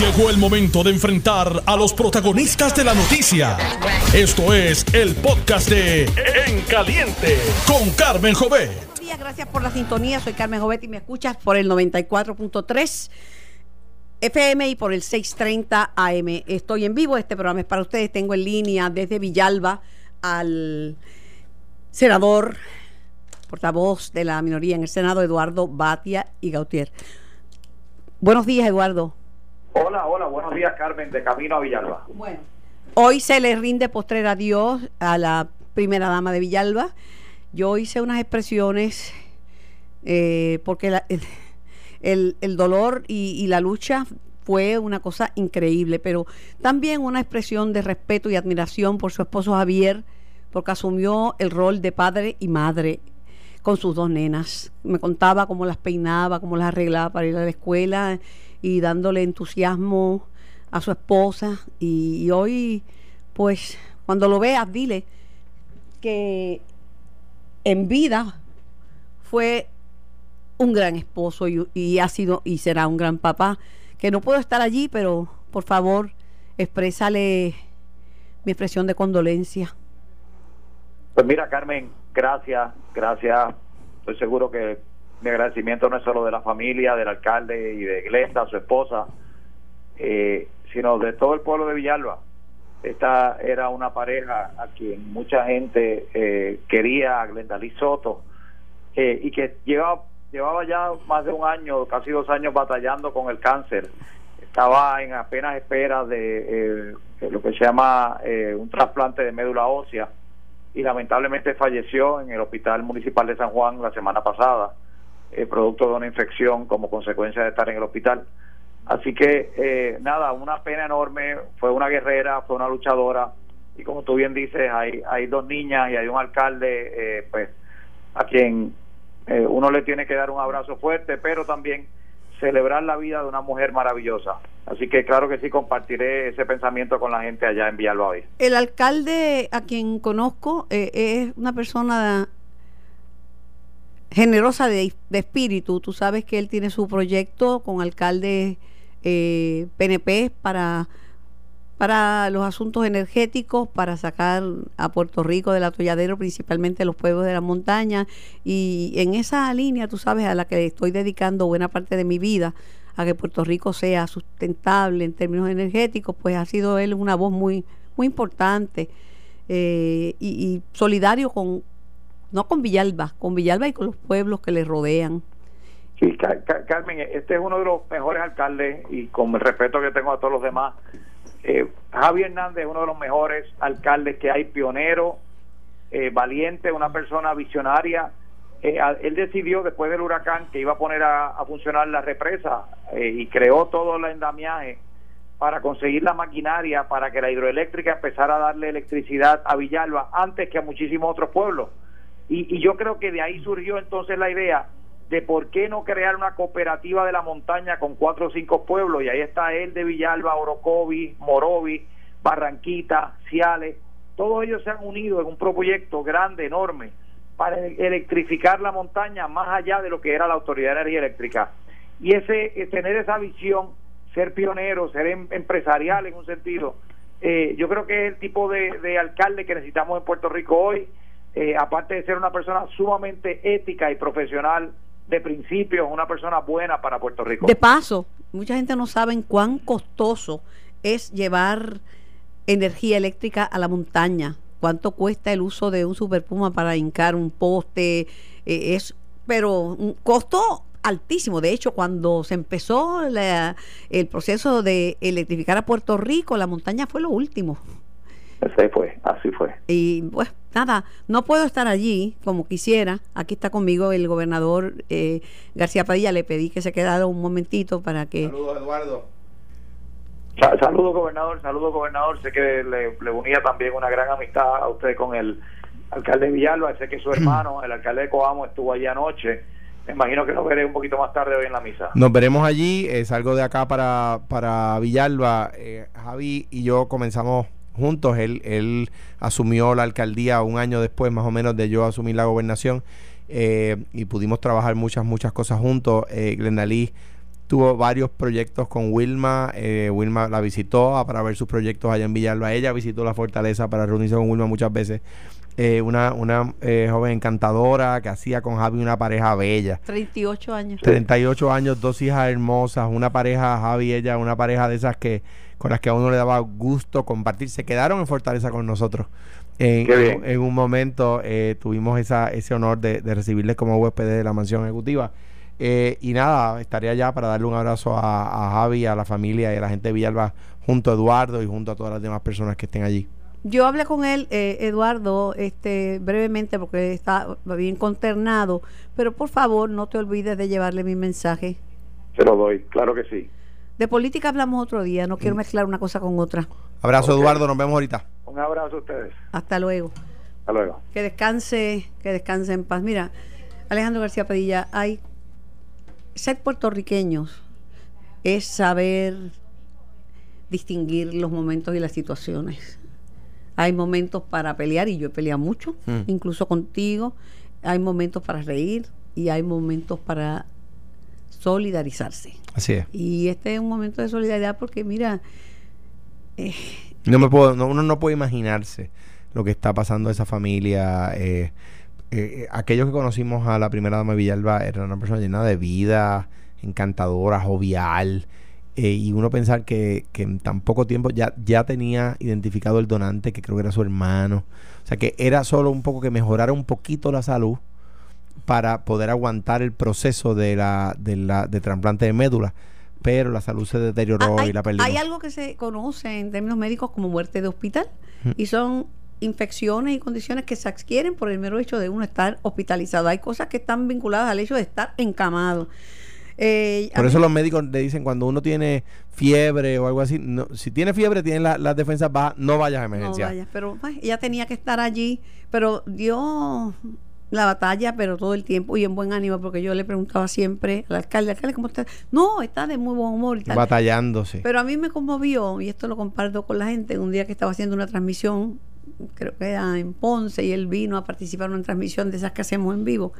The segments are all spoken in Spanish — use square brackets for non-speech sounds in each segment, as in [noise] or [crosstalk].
Llegó el momento de enfrentar a los protagonistas de la noticia. Esto es el podcast de En Caliente con Carmen Jovet. Buenos días, gracias por la sintonía. Soy Carmen Jovet y me escuchas por el 94.3 FM y por el 630 AM. Estoy en vivo, este programa es para ustedes. Tengo en línea desde Villalba al senador, portavoz de la minoría en el Senado, Eduardo Batia y Gautier. Buenos días, Eduardo. Hola, hola, buenos días Carmen, de camino a Villalba. Bueno, hoy se le rinde postrer adiós a la primera dama de Villalba. Yo hice unas expresiones eh, porque la- el, el dolor y, y la lucha fue una cosa increíble, pero también una expresión de respeto y admiración por su esposo Javier, porque asumió el rol de padre y madre con sus dos nenas. Me contaba cómo las peinaba, cómo las arreglaba para ir a la escuela y dándole entusiasmo a su esposa. Y, hoy, pues, cuando lo veas, dile que en vida fue un gran esposo y, y ha sido y será un gran papá. Que no puedo estar allí, pero por favor, exprésale mi expresión de condolencia. Pues mira Carmen, gracias, gracias. Estoy seguro que mi agradecimiento no es solo de la familia, del alcalde y de Glenda, su esposa, eh, sino de todo el pueblo de Villalba. Esta era una pareja a quien mucha gente eh, quería, a Glenda Liz Soto, eh, y que llevaba, llevaba ya más de un año, casi dos años batallando con el cáncer. Estaba en apenas espera de eh, lo que se llama un trasplante de médula ósea y lamentablemente falleció en el Hospital Municipal de San Juan la semana pasada, eh, producto de una infección como consecuencia de estar en el hospital. Así que eh, nada, una pena enorme, fue una guerrera, fue una luchadora y como tú bien dices, hay, hay dos niñas y hay un alcalde eh, pues a quien eh, uno le tiene que dar un abrazo fuerte, pero también celebrar la vida de una mujer maravillosa. Así que claro que sí compartiré ese pensamiento con la gente allá en Villalba. El alcalde a quien conozco eh, es una persona generosa de, espíritu. Tú sabes que él tiene su proyecto con alcaldes eh, PNP para, para los asuntos energéticos, para sacar a Puerto Rico del atolladero, principalmente los pueblos de la montaña. Y en esa línea, tú sabes, a la que estoy dedicando buena parte de mi vida, a que Puerto Rico sea sustentable en términos energéticos, pues ha sido él una voz muy, muy importante eh, y, y solidario con, no con Villalba, con Villalba y con los pueblos que le rodean. Sí, Car- Car- Carmen, este es uno de los mejores alcaldes y con el respeto que tengo a todos los demás. Eh, Javi Hernández es uno de los mejores alcaldes que hay, pionero, eh, valiente, una persona visionaria. Eh, él decidió después del huracán que iba a poner a, a funcionar la represa eh, y creó todo el endamiaje para conseguir la maquinaria para que la hidroeléctrica empezara a darle electricidad a Villalba antes que a muchísimos otros pueblos. Y, y yo creo que de ahí surgió entonces la idea de por qué no crear una cooperativa de la montaña con cuatro o cinco pueblos. Y ahí está él de Villalba, Orocovi, Morovi, Barranquita, Ciales. Todos ellos se han unido en un proyecto grande, enorme, para ele- electrificar la montaña más allá de lo que era la Autoridad de Energía Eléctrica. Y ese eh, tener esa visión, ser pionero, ser em- empresarial en un sentido, eh, yo creo que es el tipo de, de alcalde que necesitamos en Puerto Rico hoy, eh, aparte de ser una persona sumamente ética y profesional de principios, una persona buena para Puerto Rico. De paso, mucha gente no sabe cuán costoso es llevar energía eléctrica a la montaña. Cuánto cuesta el uso de un superpuma para hincar un poste. eh, es, pero un costo altísimo. De hecho, cuando se empezó la- el proceso de electrificar a Puerto Rico, la montaña fue lo último. Así fue, así fue. Y pues nada, no puedo estar allí como quisiera. Aquí está conmigo el gobernador eh, García Padilla. Le pedí que se quedara un momentito para que... Saludos, Eduardo. Sa- Saludos, gobernador, saludos, gobernador. Sé que le, le unía también una gran amistad a usted con el alcalde de Villalba. Sé que su [clears throat] hermano, el alcalde de Coamo, estuvo allí anoche. Me imagino que lo veré un poquito más tarde hoy en la misa. Nos veremos allí. eh, salgo de acá para, para Villalba. Eh, Javi y yo comenzamos juntos. Él, él asumió la alcaldía un año después, más o menos, de yo asumir la gobernación. eh, y pudimos trabajar muchas, muchas cosas juntos. Eh, Glenda Lee tuvo varios proyectos con Wilma. Eh, Wilma la visitó para ver sus proyectos allá en Villalba. Ella visitó la fortaleza para reunirse con Wilma muchas veces. Eh, una una eh, joven encantadora que hacía con Javi una pareja bella. 38 años. 38 años, dos hijas hermosas, una pareja, Javi y ella, una pareja de esas que con las que a uno le daba gusto compartir. Se quedaron en Fortaleza con nosotros. En, Qué bien. en un momento eh, tuvimos esa, ese honor de, de recibirles como huésped de la mansión ejecutiva. Eh, y nada, estaría allá para darle un abrazo a, a Javi, a la familia y a la gente de Villalba, junto a Eduardo y junto a todas las demás personas que estén allí. Yo hablé con él, eh, Eduardo, este, brevemente porque está bien consternado, pero por favor no te olvides de llevarle mi mensaje. Se lo doy, claro que sí. De política hablamos otro día, no quiero mezclar una cosa con otra. Abrazo. Eduardo, nos vemos ahorita. Un abrazo a ustedes. Hasta luego. Hasta luego. Que descanse, que descanse en paz. Mira, Alejandro García Padilla, hay ser puertorriqueños es saber distinguir los momentos y las situaciones. Hay momentos para pelear y yo he peleado mucho, Mm. incluso contigo. Hay momentos para reír y hay momentos para solidarizarse. Así es. Y este es un momento de solidaridad porque mira, eh, No me puedo, no- uno no puede imaginarse lo que está pasando a esa familia. eh, eh, aquellos que conocimos a la primera dama de Villalba era una persona llena de vida, encantadora, jovial. eh, y uno pensar que, que en tan poco tiempo ya, ya tenía identificado el donante, que creo que era su hermano. O sea que era solo un poco que mejorara un poquito la salud para poder aguantar el proceso de la, de la de trasplante de médula. Pero la salud se deterioró hay, y la perdimos. hay algo que se conoce en términos médicos como muerte de hospital Mm. y son infecciones y condiciones que se adquieren por el mero hecho de uno estar hospitalizado. Hay cosas que están vinculadas al hecho de estar encamado. Eh, Por mí- eso los médicos le dicen cuando uno tiene fiebre o algo así, no, si tiene fiebre, tiene la- las defensas bajas, no vayas a no emergencia. vaya, pero pues, ella tenía que estar allí, pero dio la batalla, pero todo el tiempo y en buen ánimo, porque yo le preguntaba siempre al alcalde, alcalde, ¿cómo está? No, está de muy buen humor y tal. Batallándose. Pero a mí me conmovió, y esto lo comparto con la gente, un día que estaba haciendo una transmisión, creo que era en Ponce, y él vino a participar en una transmisión de esas que hacemos en vivo.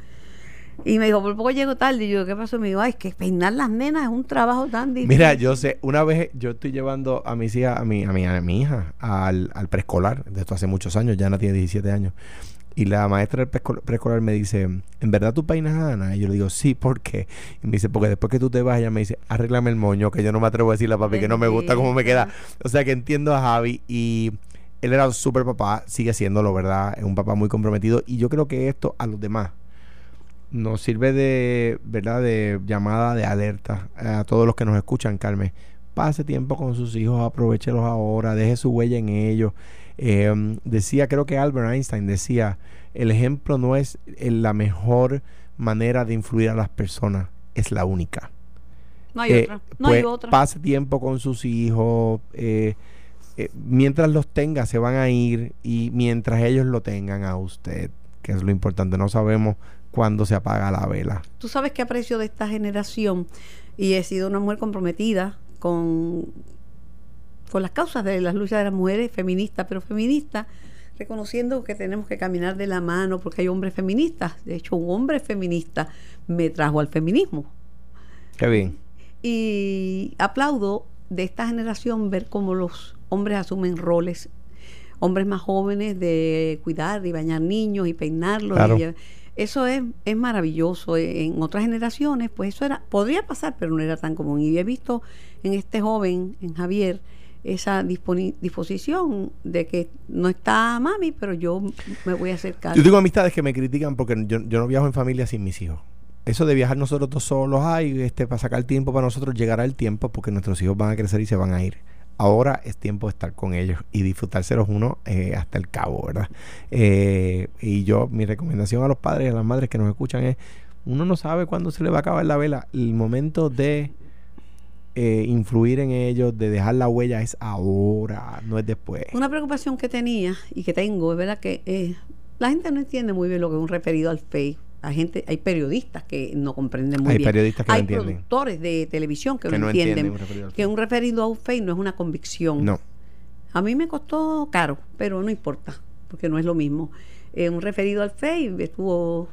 Y me dijo, por poco llego tarde. Y yo, ¿qué pasó? Me dijo, ay, es que peinar las nenas es un trabajo tan difícil. Mira, yo sé, una vez yo estoy llevando a mis hijas, a mi, a mi, a mi hija, al, al preescolar, de esto hace muchos años, ya Ana tiene 17 años. Y la maestra del preescol- preescolar me dice, ¿en verdad tú peinas a Ana? Y yo le digo, sí, ¿por qué? Y me dice, porque después que tú te vas, ella me dice, arréglame el moño, que yo no me atrevo a decirle a papi que no me gusta cómo me queda. O sea que entiendo a Javi y él era un súper papá, sigue siéndolo, ¿verdad? Es un papá muy comprometido y yo creo que esto a los demás nos sirve de, ¿verdad? De llamada de alerta a todos los que nos escuchan, Carmen. Pase tiempo con sus hijos, aprovechelos ahora, deje su huella en ellos. Eh, decía, creo que Albert Einstein decía, el ejemplo no es eh, la mejor manera de influir a las personas, es la única. no hay Eh, otra. No hay pues, otra. Pase tiempo con sus hijos. eh, eh, mientras los tenga, se van a ir. Y mientras ellos lo tengan a usted, que es lo importante, no sabemos cuándo se apaga la vela. Tú sabes que aprecio de esta generación y he sido una mujer comprometida con, con las causas de las luchas de las mujeres feministas, pero feministas reconociendo que tenemos que caminar de la mano porque hay hombres feministas. De hecho, un hombre feminista me trajo al feminismo. Qué bien. Y aplaudo de esta generación ver cómo los hombres asumen roles, hombres más jóvenes de cuidar y bañar niños y peinarlos. Claro. y lle- eso es, es maravilloso. E- En otras generaciones, pues eso era, podría pasar, pero no era tan común. Y he visto en este joven, en Javier, esa disposición de que no está mami, pero yo me voy a acercar. Yo tengo amistades que me critican porque yo, yo no viajo en familia sin mis hijos. Eso de viajar nosotros dos solos, ay, este, para sacar tiempo para nosotros, llegará el tiempo porque nuestros hijos van a crecer y se van a ir. Ahora es tiempo de estar con ellos y disfrutárselos uno eh, hasta el cabo, ¿verdad? Eh, y yo, mi recomendación a los padres y a las madres que nos escuchan es, uno no sabe cuándo se le va a acabar la vela. El momento de eh, influir en ellos, de dejar la huella es ahora, no es después. Una preocupación que tenía y que tengo es verdad que eh, la gente no entiende muy bien lo que es un referido al FEI. Hay gente, hay periodistas que no comprenden muy Hay bien. periodistas que no hay entienden. productores de televisión que, Que no no entienden, un que un referido a un FEI no es una convicción. No. A mí me costó caro, pero no importa, porque no es lo mismo. Eh, un referido al FEI estuvo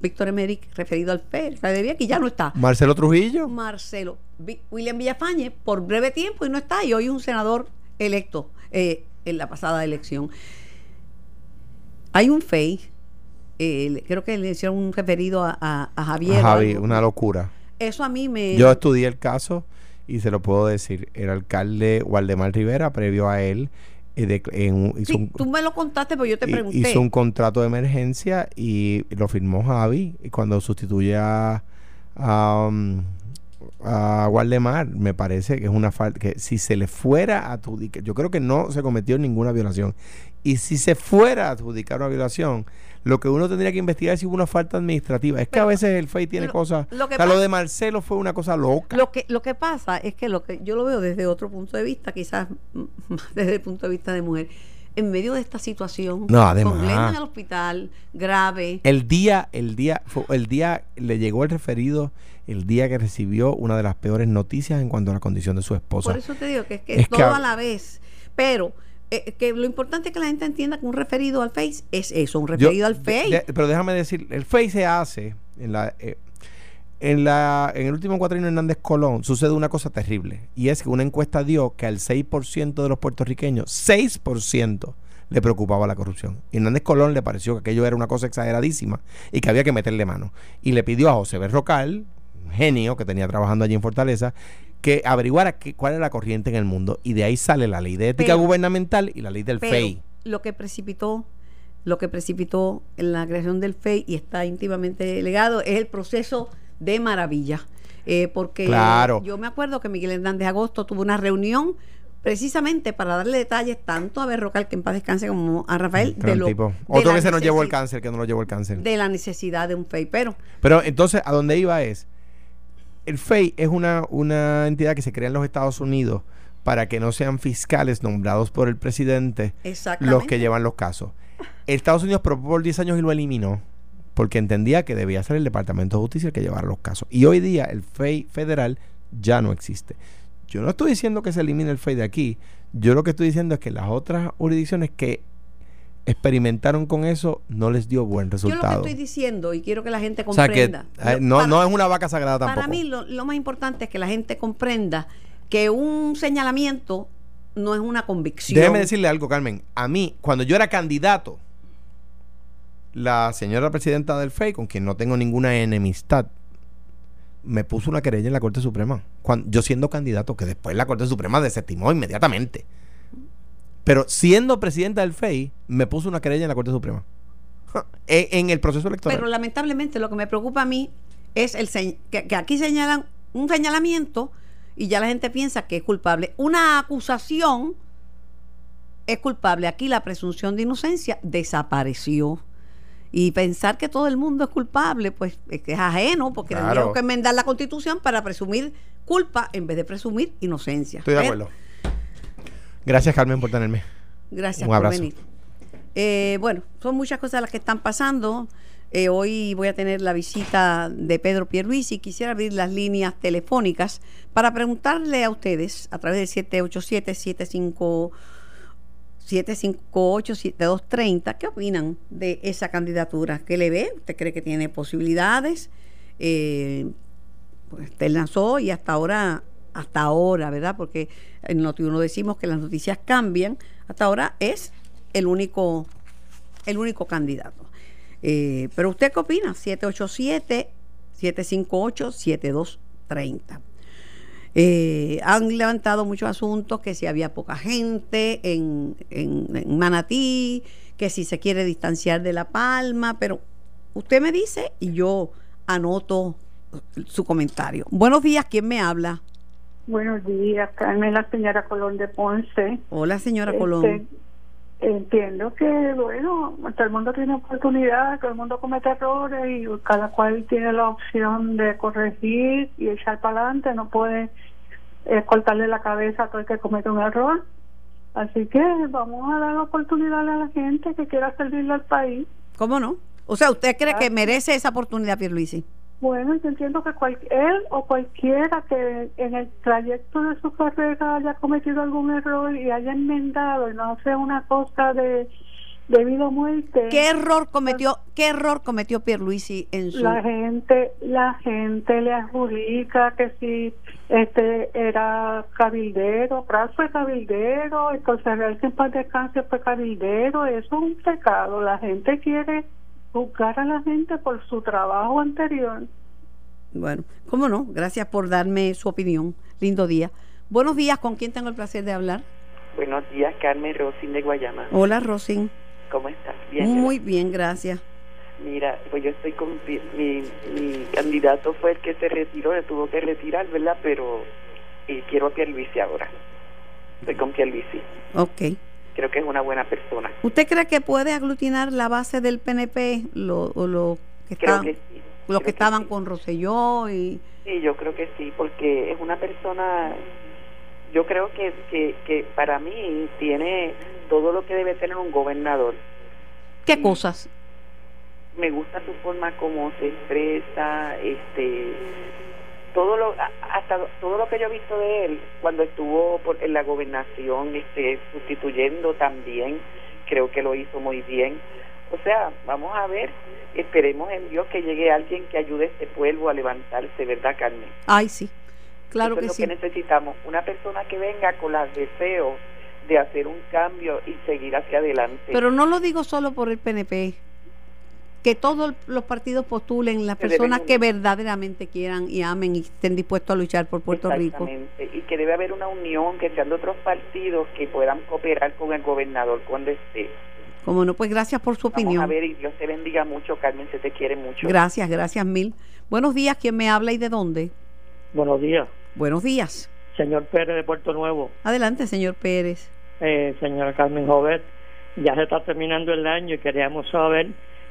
Víctor Emerick referido al Vieques, y ya no está. Marcelo Trujillo. Marcelo. William Villafañe, por breve tiempo y no está, y hoy un senador electo eh, en la pasada elección. Hay un FEI, eh, creo que le hicieron un referido a, Javier. Javi, una locura. Eso a mí me... Yo estudié el caso y se lo puedo decir. El alcalde Waldemar Rivera, previo a él, eh, en, tú me lo contaste, pero yo te pregunté. Hizo un contrato de emergencia y lo firmó Javi y cuando sustituye a, a, um, a Waldemar, me parece que es una falta, que si se le fuera a adjudicar, yo creo que no se cometió ninguna violación, y si se fuera a adjudicar una violación, lo que uno tendría que investigar es si hubo una falta administrativa. Es que a veces el FEI tiene cosas. Lo, que lo de Marcelo fue una cosa loca. Lo que, lo que pasa es que lo que yo lo veo desde otro punto de vista, quizás [laughs] desde el punto de vista de mujer. En medio de esta situación, no, además, con Glenda en el hospital, grave. El día, el día, el día le llegó el referido el día que recibió una de las peores noticias en cuanto a la condición de su esposa. Por eso te digo que es que todo a la vez. Pero eh, que lo importante es que la gente entienda que un referido al Face es eso, un referido al Face. pero déjame decir, el Face se hace en la... Eh, en, la, en el último cuatrino Hernández Colón sucede una cosa terrible y es que una encuesta dio que al 6% de los puertorriqueños, 6% le preocupaba la corrupción. Y Hernández Colón le pareció que aquello era una cosa exageradísima y que había que meterle mano. Y le pidió a José Berrocal, un genio que tenía trabajando allí en Fortaleza, que averiguara cuál es la corriente en el mundo. Y de ahí sale la ley de ética gubernamental y la ley del FEI. Lo que precipitó lo que precipitó en la creación del FEI y está íntimamente legado es el proceso de maravilla. Eh, porque yo me acuerdo que Miguel Hernández Agosto tuvo una reunión precisamente para darle detalles tanto a Berrocal, que en paz descanse, como a Rafael. De lo, Otro que se nos llevó el cáncer, que no lo llevó el cáncer. De la necesidad de un FEI. Pero, pero entonces, ¿a dónde iba es? El FEI es una, una entidad que se crea en los Estados Unidos para que no sean fiscales nombrados por el presidente los que llevan los casos. Estados Unidos propuso por 10 años y lo eliminó porque entendía que debía ser el Departamento de Justicia el que llevara los casos. Y hoy día el FEI federal ya no existe. Yo no estoy diciendo que se elimine el FEI de aquí. Yo lo que estoy diciendo es que las otras jurisdicciones que experimentaron con eso, no les dio buen resultado. Yo lo que estoy diciendo, y quiero que la gente comprenda. Eh, no, no es una vaca sagrada tampoco. Para mí, lo, más importante es que la gente comprenda que un señalamiento no es una convicción. Déjeme decirle algo, Carmen. A mí, cuando yo era candidato, la señora presidenta del FEI, con quien no tengo ninguna enemistad, me puso una querella en la Corte Suprema. Cuando, yo siendo candidato, que después la Corte Suprema desestimó inmediatamente. Pero siendo presidenta del FEI, me puso una querella en la Corte Suprema. en, el proceso electoral. Pero lamentablemente lo que me preocupa a mí es el que, que aquí señalan un señalamiento y ya la gente piensa que es culpable. Una acusación es culpable. Aquí la presunción de inocencia desapareció. Y pensar que todo el mundo es culpable, pues es ajeno, porque tenemos que enmendar la constitución para presumir culpa en vez de presumir inocencia. Estoy de acuerdo. Gracias, Carmen, por tenerme. Gracias por venir. Eh, bueno, son muchas cosas las que están pasando. Eh, hoy voy a tener la visita de Pedro Pierluisi y quisiera abrir las líneas telefónicas para preguntarle a ustedes a través del 787-758-7230 qué opinan de esa candidatura. ¿Qué le ve? ¿Usted cree que tiene posibilidades? Eh, pues usted lanzó y hasta ahora hasta ahora, ¿verdad? Porque en Noti1 decimos que las noticias cambian, hasta ahora es el único, el único candidato. Eh, pero usted qué opina? 787-758-7230. Eh, han levantado muchos asuntos, que si había poca gente en, en, Manatí, que si se quiere distanciar de La Palma, pero usted me dice y yo anoto su comentario. Buenos días, ¿quién me habla? Buenos días, Carmen, la señora Colón de Ponce. Hola, señora este, Colón. Entiendo que, bueno, todo el mundo tiene oportunidad, todo el mundo comete errores y cada cual tiene la opción de corregir y echar para adelante, no puede eh, cortarle la cabeza a todo el que comete un error. Así que vamos a dar la oportunidad a la gente que quiera servirle al país. ¿Cómo no? O sea, ¿usted cree que merece esa oportunidad, Pierluisi? Bueno, yo entiendo que él o cualquiera que en el trayecto de su carrera haya cometido algún error y haya enmendado y no sea una cosa de debido a muerte. ¿Qué error cometió, qué error cometió Pierluisi en su La gente, la gente le adjudica que si este era cabildero, Prat fue cabildero, entonces que en paz descanse fue cabildero, eso es un pecado. La gente quiere juzgar a la gente por su trabajo anterior. Bueno, cómo no, gracias por darme su opinión. Lindo día. Buenos días, ¿con quién tengo el placer de hablar? Buenos días, Carmen Rosin de Guayama. Hola, Rosin. ¿Cómo estás? Bien. Muy bien, gracias. Mira, pues yo estoy con mi, mi candidato fue el que se retiró, le tuvo que retirar, ¿verdad? Pero y quiero a Pierluisi ahora. Estoy con Pierluisi. Ok. Creo que es una buena persona. ¿Usted cree que puede aglutinar la base del PNP, lo, o lo que, Creo está- que sí. los creo que que estaban sí. con Rosselló y... Sí, yo creo que sí, porque es una persona, yo creo que, que, que para mí tiene todo lo que debe tener un gobernador. ¿Qué Sí. cosas? me gusta su forma como se expresa este todo lo hasta todo lo que yo he visto de él cuando estuvo por, en la gobernación este sustituyendo también creo que lo hizo muy bien o sea vamos a ver esperemos en Dios que llegue alguien que ayude a este pueblo a levantarse verdad Carmen Ay, sí. Claro Eso que es lo sí. que necesitamos una persona que venga con los deseos de hacer un cambio y seguir hacia adelante Pero no lo digo solo por el PNP. Que todos los partidos postulen las personas que verdaderamente quieran y amen y estén dispuestos a luchar por Puerto Rico. Exactamente, y que debe haber una unión, que sean de otros partidos que puedan cooperar con el gobernador cuando esté. Como no, pues gracias por su Vamos a opinión. ver y Dios te bendiga mucho, Carmen, se te quiere mucho. Gracias, gracias mil. Buenos días, ¿quién me habla y de dónde? Buenos días, Buenos días. señor Pérez de Puerto Nuevo, Adelante, señor Pérez. eh, señora Carmen Jovet. Ya se está terminando el año y queríamos saber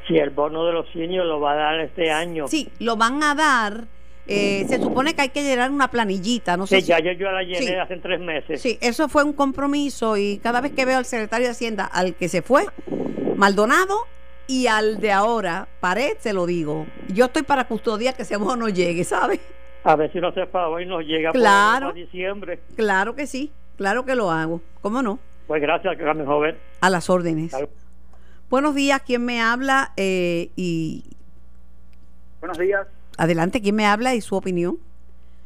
si el bono de los seniors lo va a dar este año. Sí, lo van a dar. eh, se supone que hay que llenar una planillita, no sé Sí, si- ya yo, la llené Sí. hace tres meses. Sí, eso fue un compromiso y cada vez que veo al secretario de Hacienda, al que se fue, Maldonado, y al de ahora, Pared, se lo digo. Yo estoy para custodiar que ese bono no llegue, ¿sabe? A ver si no se paga hoy nos llega Claro. para diciembre. Claro que sí, claro que lo hago. ¿Cómo no? Pues gracias, Carmen Jovet. A las órdenes. Claro. Buenos días, ¿quién me habla? Eh, y Buenos días. adelante, ¿quién me habla y su opinión?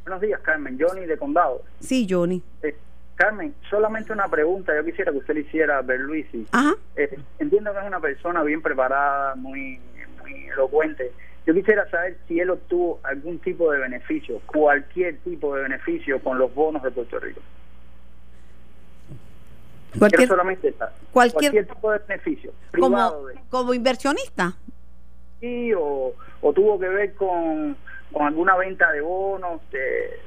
Buenos días, Carmen. Johnny de Condado. Sí, Johnny. Eh, Carmen, solamente una pregunta. Yo quisiera que usted le hiciera a Berluisi. Ajá. Eh, entiendo que es una persona bien preparada, muy, muy elocuente. Yo quisiera saber si él obtuvo algún tipo de beneficio, cualquier tipo de beneficio con los bonos de Puerto Rico. Cualquier, solamente esa. cualquier- tipo de beneficio, como, de como inversionista. sí, o, o tuvo que ver con, con alguna venta de bonos. De,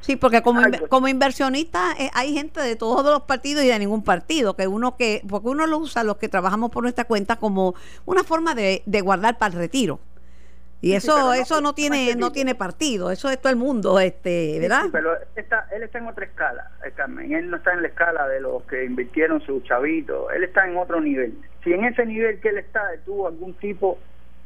Sí, porque como inversionista eh, hay gente de todos los partidos y de ningún partido, que uno que, porque uno lo usa los que trabajamos por nuestra cuenta como una forma de, de guardar para el retiro. Y Sí, eso, eso no no tiene, no tiene partido, eso es todo el mundo, este, ¿verdad? sí, pero él está, él está en otra escala, eh, Carmen. Él no está en la escala de los que invirtieron sus chavitos. Él está en otro nivel. Si en ese nivel que él está tuvo algún tipo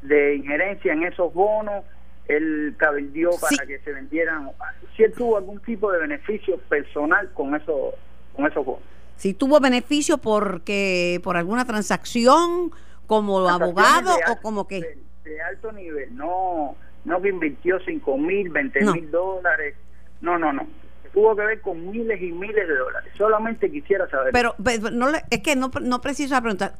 de injerencia en esos bonos, él cabildió para que se vendieran. Si él tuvo algún tipo de beneficio personal con esos, con esos bonos. Si tuvo beneficio porque por alguna transacción como abogado o como que de, alto nivel, no, no que invirtió 5 mil, 20 No. mil dólares. No, no, no. Tuvo que ver con miles y miles de dólares. Solamente quisiera saber. Pero, pero no le- es que no, no preciso la pregunta.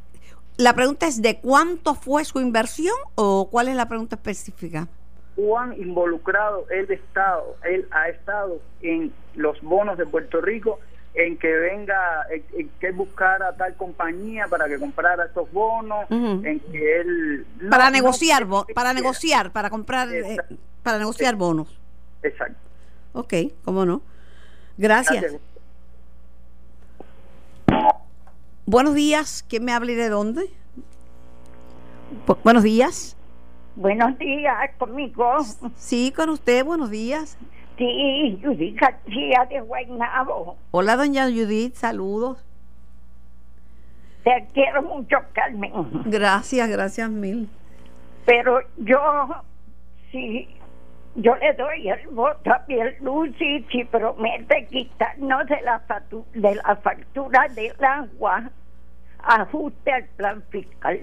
La pregunta es de cuánto fue su inversión o cuál es la pregunta específica. cuán involucrado él estado, él ha estado en los bonos de Puerto Rico, en que venga, en, en que buscara tal compañía para que comprara estos bonos, en que él no- para no negociar, para negociar, para comprar, eh, para negociar bonos. Exacto. Ok, cómo no. Gracias. Gracias. Buenos días. ¿Quién me habla y de dónde? Bu- buenos días. Buenos días, conmigo. Sí, con usted. Buenos días. Sí, Judy García de Guaynabo. Hola, doña Judith. Saludos. Te quiero mucho, Carmen. Gracias, gracias mil. Pero yo, sí, yo le doy el voto a Pierluisi si promete quitarnos de la, fatu- de la factura del agua ajuste al plan fiscal.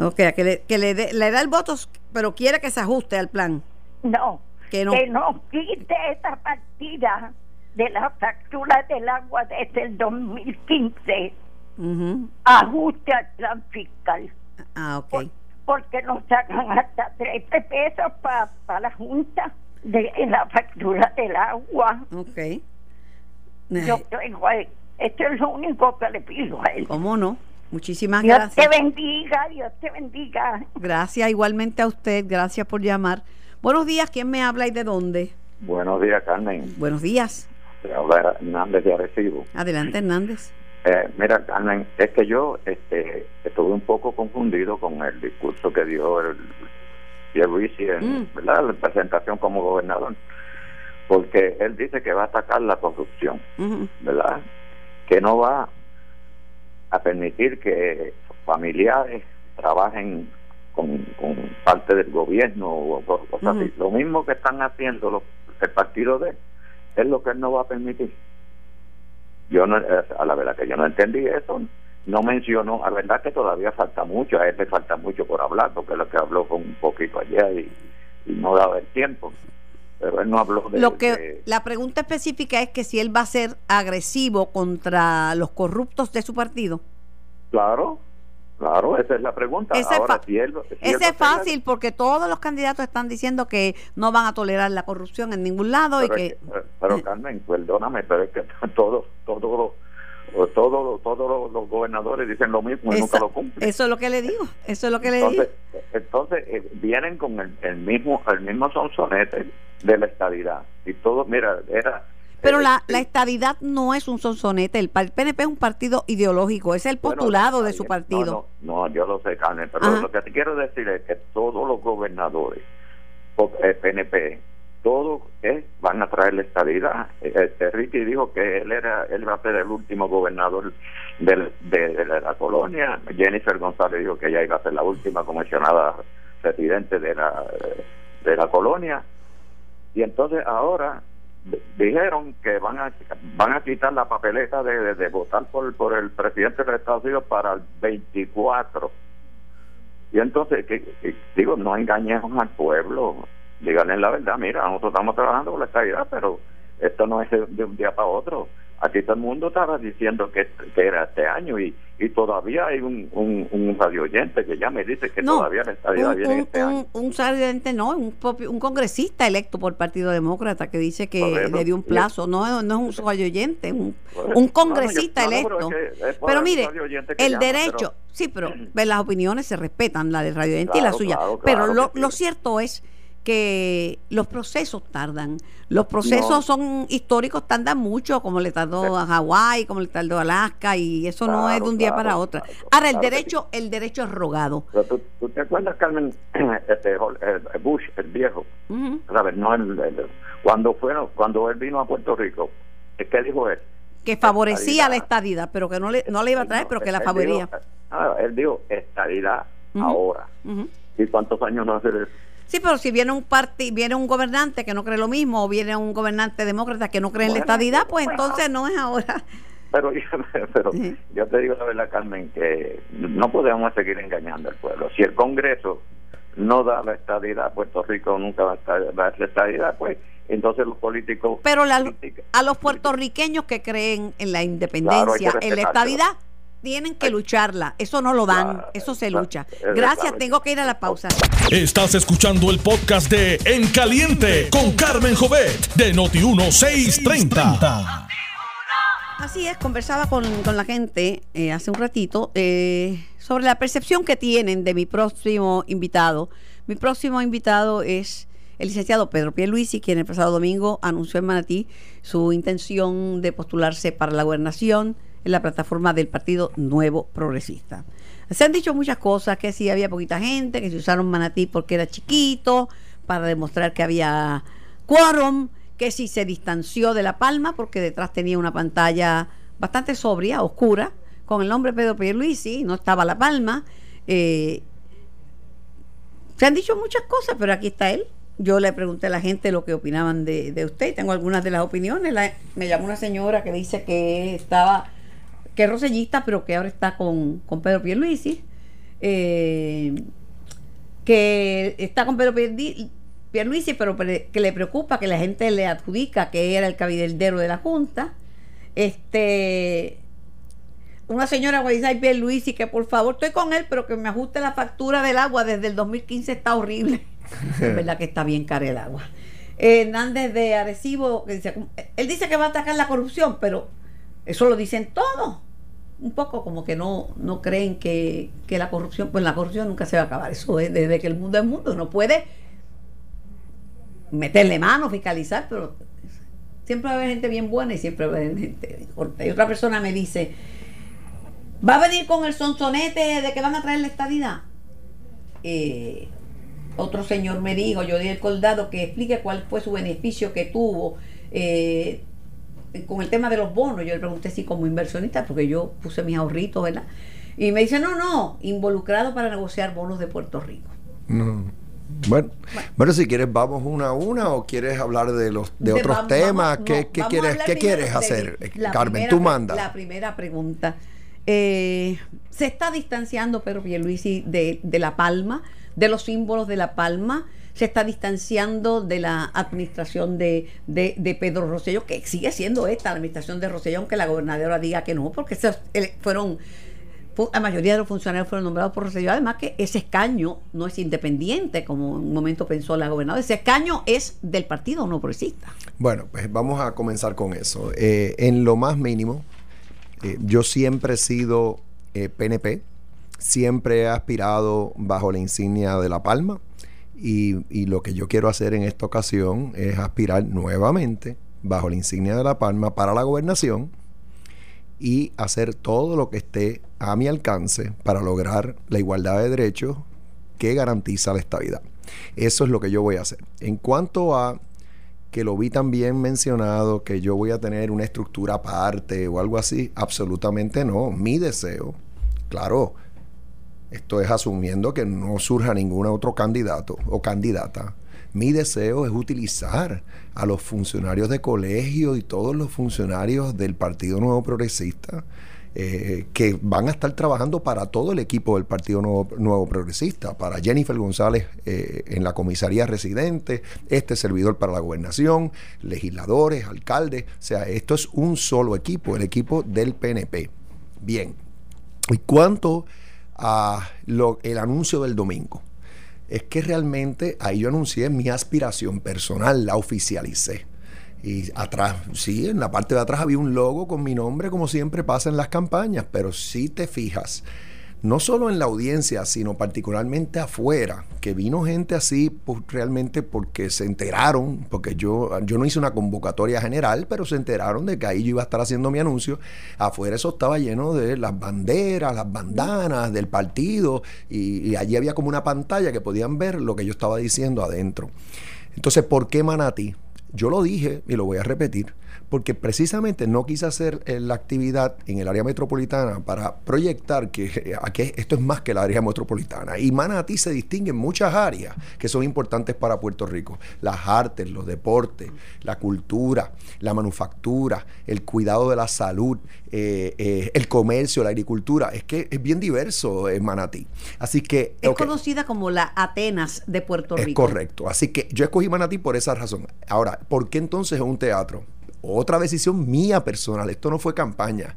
Ok, que le, que le da el voto, pero quiere que se ajuste al plan. No, Que no. quite esa partida de la factura del agua desde el 2015. Ujú. Ajuste al plan fiscal. Ah, ok. Porque nos sacan hasta 13 pesos para la Junta de la factura del agua. Ok. Yo tengo él. Esto es lo único que le pido a él. ¿Cómo no? Muchísimas Dios gracias. te bendiga, Dios te bendiga. Gracias igualmente a usted, gracias por llamar. Buenos días, ¿quién me habla y de dónde? Buenos días, Carmen. Buenos días. Te habla Hernández de Arecibo. Adelante, Hernández. Eh, mira, Carmen, es que yo este, estuve un poco confundido con el discurso que dio el Pierluisi en Mm. ¿verdad? la presentación como gobernador, porque él dice que va a atacar la corrupción. ¿verdad? Que no va a permitir que familiares trabajen con, con parte del gobierno o co- cosas así. Lo mismo que están haciendo los, el partido de él, es lo que él no va a permitir. Yo no, eh, a la verdad que yo no entendí eso. No mencionó, a la verdad que todavía falta mucho, a él le falta mucho por hablar, porque lo que habló fue un poquito allá y, y no daba el tiempo. Pero él no habló de... Lo que de- la pregunta específica es que si él va a ser agresivo contra los corruptos de su partido. Claro, claro, esa es la pregunta. Ese es Ahora, fa- si él, si él Ese es la- fácil porque todos los candidatos están diciendo que no van a tolerar la corrupción en ningún lado y pero, que es que- pero, [laughs] Carmen, perdóname, pero es que [laughs] todos todos los todos todos los, gobernadores dicen lo mismo y nunca lo cumplen. eso es lo que le digo, eso es lo que le digo. Entonces, entonces eh, vienen con el, el mismo el mismo sonsonete de la estabilidad y todo, mira, era Pero eh, la, sí, la estadidad no es un sonsonete, el, el PNP es un partido ideológico, es el bueno, postulado de su partido. No, no, no, yo lo sé, Carmen, pero Ajá. lo que te quiero decir es que todos los gobernadores, o- eh, PNP, todos eh, van a traer la estabilidad. Eh, Este, Ricky dijo que él era él va a ser el último gobernador del- de, de la colonia. Jennifer González dijo que ella iba a ser la última comisionada residente de la, de la colonia. Y entonces ahora dijeron que van a van a quitar la papeleta de, de- votar por, por el presidente de Estados Unidos para el 24 y entonces que, digo no engañemos al pueblo díganle la verdad mira nosotros estamos trabajando por la estabilidad pero esto no es de un día para otro aquí todo el mundo estaba diciendo que, que era este año y, y todavía hay un, un, un radio oyente que ya me dice que No, todavía la un, viene un, este año un, un presidente no, un, un congresista electo por el Partido Demócrata que dice que Correcto. le dio un plazo, no, no es un soy oyente, un, un No, no, congresista yo- no, pero electo. es que es Pero mire, radio oyente el llama, derecho, pero- sí, pero [clears throat] las opiniones se respetan, la del radio oyente y la Claro, suya. claro, pero claro lo, que sí. lo cierto es que los procesos tardan. Los procesos No. son históricos, tardan mucho, como le tardó a Hawái, como le tardó a Alaska, y eso no es de un día claro, para otro. claro, Ahora, el derecho, el derecho es rogado. Tú, tú te acuerdas, Carmen, [clears throat] este, el Bush, el viejo. ¿sabes? No el, el- cuando fueron, cuando él vino a Puerto Rico, ¿qué dijo él? que favorecía Estadidad. la estadidad, pero que no le, no le iba a traer, pero que la Él favorecía. dijo, ah, él dijo estabilidad Ujú. ahora. ¿Y cuántos años no hace eso? Sí, pero si viene un parti, viene un gobernante que no cree lo mismo, o viene un gobernante demócrata que no cree en la estadidad, pues bueno. entonces no es ahora. Pero, [laughs] pero Sí. yo te digo la verdad, Carmen, que no podemos seguir engañando al pueblo. Si el Congreso no da la estabilidad, Puerto Rico nunca va a estar- dar la estabilidad, pues entonces los políticos... Pero la- a los puertorriqueños que creen en la independencia, en la estadidad, tienen que lucharla. Eso no lo dan, eso se lucha. Gracias, tengo que ir a la pausa. Estás escuchando el podcast de En Caliente con Carmen Jovet de Noti1630. Así es, conversaba con, con la gente eh, hace un ratito eh, sobre la percepción que tienen de mi próximo invitado. Mi próximo invitado es el licenciado Pedro Pierluisi, quien el pasado domingo anunció en Manatí su intención de postularse para la gobernación en la plataforma del Partido Nuevo Progresista. Se han dicho muchas cosas, que si había poquita gente, que se usaron Manatí porque era chiquito, para demostrar que había quórum, que si se distanció de La Palma porque detrás tenía una pantalla bastante sobria, oscura, con el nombre Pedro Pierluisi, no estaba La Palma. eh, se han dicho muchas cosas, pero aquí está él. Yo le pregunté a la gente lo que opinaban de, de usted. Tengo algunas de las opiniones. Me llamó una señora que dice que estaba que es rosellista, pero que ahora está con, con Pedro Pierluisi, eh, que está con Pedro Pierluisi, pero que le preocupa que la gente le adjudica que era el cabildero de la Junta. Este una señora que dice ay Pierluisi que por favor estoy con él pero que me ajuste la factura del agua desde el 2015 está horrible. [laughs] Es verdad que está bien cara el agua. Eh, Hernández de Arecibo que dice, él dice que va a atacar la corrupción pero eso lo dicen todos un poco como que no no creen que, que la corrupción pues la corrupción nunca se va a acabar eso es desde que el mundo es mundo no puede meterle mano fiscalizar pero siempre va a haber gente bien buena y siempre va a haber gente y otra persona me dice ¿Va a venir con el sonsonete de que van a traer la estadidad? Eh, otro señor me dijo, yo di el Coldado, que explique cuál fue su beneficio que tuvo eh, con el tema de los bonos. Yo le pregunté si como inversionista, porque yo puse mis ahorritos, ¿verdad? Y me dice, no, no, involucrado para negociar bonos de Puerto Rico. No. Bueno, bueno, si quieres vamos una a una o quieres hablar de los de, De- otros vamos- temas, ¿qué, no, qué quieres qué quieres hacer? Eh, la Carmen, primera tú manda. La primera pregunta. Eh, se está distanciando Pedro Pierluisi de, de La Palma, de los símbolos de La Palma, se está distanciando de la administración de, de, Pedro Rosselló, que sigue siendo esta administración de Rosselló, aunque la gobernadora diga que no, porque eh, fueron fu- la mayoría de los funcionarios fueron nombrados por Rosselló. Además que ese escaño no es independiente, como en un momento pensó la gobernadora. Ese escaño es del partido no progresista. Bueno, pues vamos a comenzar con eso. Eh, en lo más mínimo, eh, yo siempre he sido eh, PNP, siempre he aspirado bajo la insignia de La Palma y, lo que yo quiero hacer en esta ocasión es aspirar nuevamente bajo la insignia de La Palma para la gobernación y hacer todo lo que esté a mi alcance para lograr la igualdad de derechos que garantiza la estabilidad. Eso es lo que yo voy a hacer. En cuanto a que lo vi también mencionado, que yo voy a tener una estructura aparte o algo así, absolutamente no. Mi deseo, claro, esto es asumiendo que no surja ningún otro candidato o candidata. Mi deseo es utilizar a los funcionarios de colegio y todos los funcionarios del Partido Nuevo Progresista eh, que van a estar trabajando para todo el equipo del Partido Nuevo, Progresista, para Jennifer González eh, en la comisaría residente, este servidor para la gobernación, legisladores, alcaldes, o sea, esto es un solo equipo, el equipo del PNP. Bien, y cuanto a lo, el anuncio del domingo, es que realmente ahí yo anuncié mi aspiración personal, la oficialicé. Y atrás, sí, en la parte de atrás había un logo con mi nombre, como siempre pasa en las campañas, pero si te fijas, no solo en la audiencia, sino particularmente afuera, que vino gente así pues, realmente porque se enteraron, porque yo, yo no hice una convocatoria general, pero se enteraron de que ahí yo iba a estar haciendo mi anuncio. Afuera eso estaba lleno de las banderas, las bandanas del partido, y, allí había como una pantalla que podían ver lo que yo estaba diciendo adentro. Entonces, ¿por qué Manatí? Yo lo dije y lo voy a repetir, porque precisamente no quise hacer eh, la actividad en el área metropolitana para proyectar que, eh, que esto es más que la área metropolitana. Y Manatí se distingue en muchas áreas que son importantes para Puerto Rico. Las artes, los deportes, la cultura, la manufactura, el cuidado de la salud, eh, eh, el comercio, la agricultura. Es que es bien diverso en Manatí. Así que... Es conocida como la Atenas de Puerto Es Rico. correcto. Así que yo escogí Manatí por esa razón. Ahora, ¿por qué entonces es un teatro? Otra decisión mía personal. Esto no fue campaña.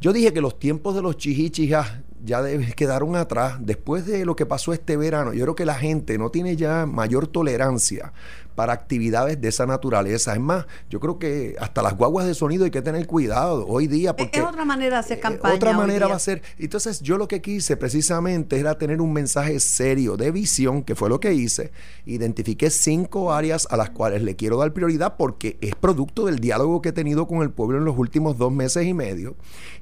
Yo dije que los tiempos de los chihichijas ya de- quedaron atrás. Después de lo que pasó este verano, yo creo que la gente no tiene ya mayor tolerancia para actividades de esa naturaleza. Es más, yo creo que hasta las guaguas de sonido hay que tener cuidado hoy día. Porque es otra manera de hacer eh, campaña. Otra manera día. va a ser. Entonces, yo lo que quise precisamente era tener un mensaje serio de visión, que fue lo que hice. Identifiqué cinco áreas a las cuales le quiero dar prioridad porque es producto del diálogo que he tenido con el pueblo en los últimos dos meses y medio.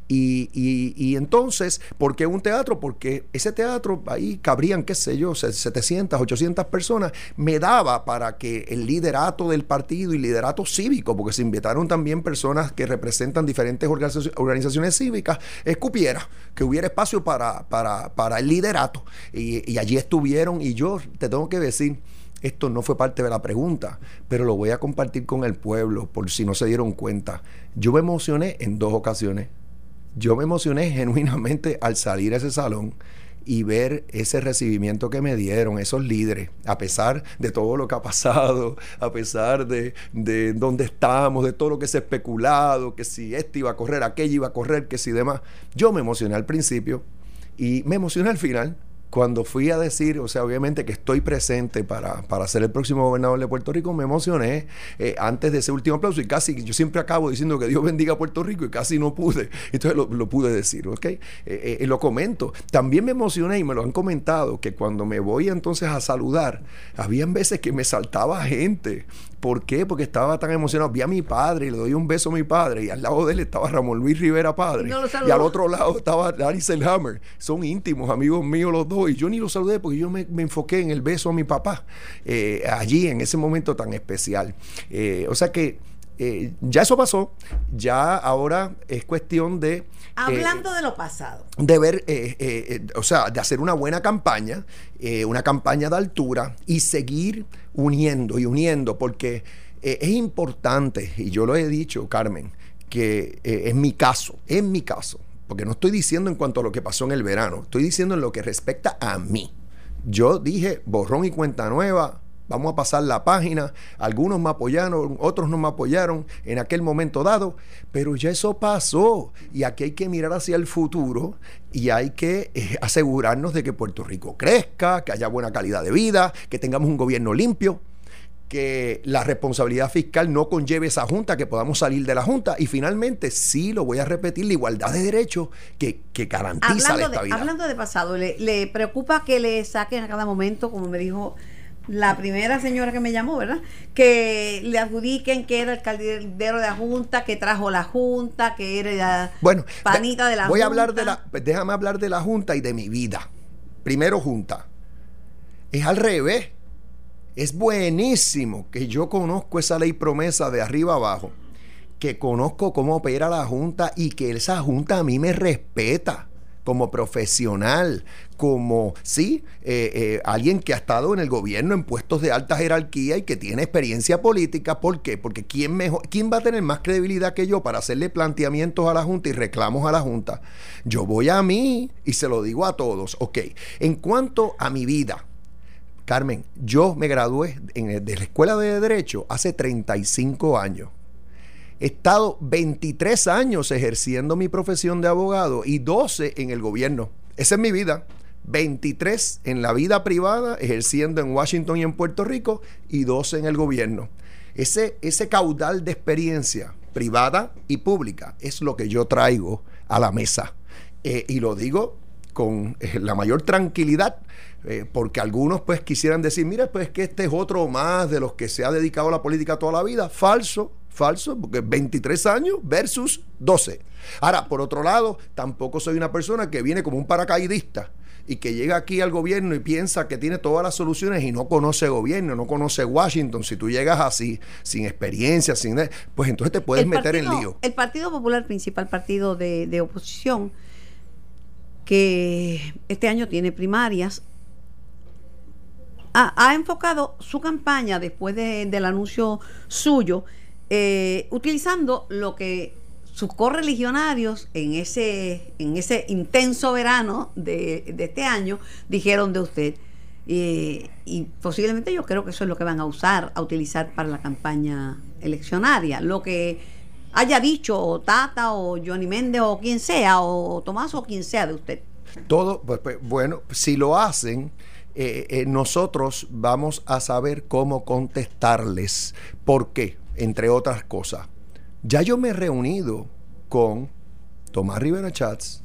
Y, y- y entonces, ¿por un teatro? Porque ese teatro, ahí cabrían, qué sé yo, se- 700, 800 personas, me daba para que el liderato del partido y liderato cívico, porque se invitaron también personas que representan diferentes organizaci- organizaciones cívicas, escupiera, que hubiera espacio para, para, el liderato. Y allí estuvieron, y yo te tengo que decir, esto no fue parte de la pregunta, pero lo voy a compartir con el pueblo por si no se dieron cuenta. Yo me emocioné en dos ocasiones yo me emocioné genuinamente al salir a ese salón y ver ese recibimiento que me dieron esos líderes, a pesar de todo lo que ha pasado, a pesar de, de dónde estamos, de todo lo que se ha especulado, que si este iba a correr, aquello iba a correr, que si demás. Yo me emocioné al principio y me emocioné al final cuando fui a decir, o sea, obviamente que estoy presente para, para ser el próximo gobernador de Puerto Rico, me emocioné eh, antes de ese último aplauso y casi, yo siempre acabo diciendo que Dios bendiga a Puerto Rico y casi no pude, entonces lo, pude decir, ¿ok? Eh, eh, lo comento. También me emocioné y me lo han comentado, que cuando me voy entonces a saludar, habían veces que me saltaba gente ¿Por qué? Porque estaba tan emocionado. Vi a mi padre y le doy un beso a mi padre. Y al lado de él estaba Ramón Luis Rivera, padre. y al otro lado estaba Larry Selhammer. Son íntimos, amigos míos los dos. Y yo ni los saludé porque yo me, enfoqué en el beso a mi papá. Eh, allí, en ese momento tan especial. Eh, o sea que eh, ya eso pasó. Ya ahora es cuestión de Hablando de lo pasado. De ver, eh, eh, o sea, de hacer una buena campaña, eh, una campaña de altura y seguir uniendo y uniendo, porque es importante, y yo lo he dicho, Carmen, que en mi caso, en mi caso, porque no estoy diciendo en cuanto a lo que pasó en el verano, estoy diciendo en lo que respecta a mí. Yo dije borrón y cuenta nueva, Vamos a pasar la página. Algunos me apoyaron, otros no me apoyaron en aquel momento dado, pero ya eso pasó. Y aquí hay que mirar hacia el futuro y hay que eh, asegurarnos de que Puerto Rico crezca, que haya buena calidad de vida, que tengamos un gobierno limpio, que la responsabilidad fiscal no conlleve esa junta, que podamos salir de la junta. Y finalmente, sí, lo voy a repetir, la igualdad de derechos que, garantiza hablando la estabilidad. De, hablando de pasado, ¿le, ¿le preocupa que le saquen a cada momento, como me dijo la primera señora que me llamó, ¿verdad? Que le adjudiquen que era el caldero de la Junta, que trajo la Junta, que era bueno, panita de la voy Junta. a hablar de la, déjame hablar de la Junta y de mi vida. Primero Junta. Es al revés. Es buenísimo que yo conozco esa ley promesa de arriba abajo, que conozco cómo opera la Junta y que esa Junta a mí me respeta como profesional, como, sí, eh, eh, alguien que ha estado en el gobierno en puestos de alta jerarquía y que tiene experiencia política. ¿Por qué? Porque ¿quién, mejor, ¿quién va a tener más credibilidad que yo para hacerle planteamientos a la Junta y reclamos a la Junta? Yo voy a mí y se lo digo a todos. Ok, en cuanto a mi vida, Carmen, yo me gradué en, de la Escuela de Derecho hace 35 años. He estado 23 años ejerciendo mi profesión de abogado y 12 en el gobierno. Esa es mi vida. 23 en la vida privada, ejerciendo en Washington y en Puerto Rico, y 12 en el gobierno. Ese, ese caudal de experiencia privada y pública es lo que yo traigo a la mesa. Eh, y lo digo con eh, la mayor tranquilidad, eh, porque algunos pues quisieran decir, mira, pues que este es otro más de los que se ha dedicado a la política toda la vida. Falso, falso, porque 23 años versus 12. Ahora, por otro lado, tampoco soy una persona que viene como un paracaidista y que llega aquí al gobierno y piensa que tiene todas las soluciones y no conoce gobierno, no conoce Washington. Si tú llegas así, sin experiencia, sin pues entonces te puedes meter en lío. El Partido Popular, principal partido de, oposición, que este año tiene primarias, ha, enfocado su campaña después del anuncio suyo, eh, utilizando lo que sus correligionarios en ese, en ese intenso verano de, este año dijeron de usted. y posiblemente yo creo que eso es lo que van a usar, a utilizar para la campaña eleccionaria. Lo que haya dicho Tata o Johnny Méndez o quien sea, o Tomás o quien sea de usted. Todo, pues, pues bueno, si lo hacen, eh, eh, nosotros vamos a saber cómo contestarles. ¿Por qué? Entre otras cosas ya yo me he reunido con Tomás Rivera Chats,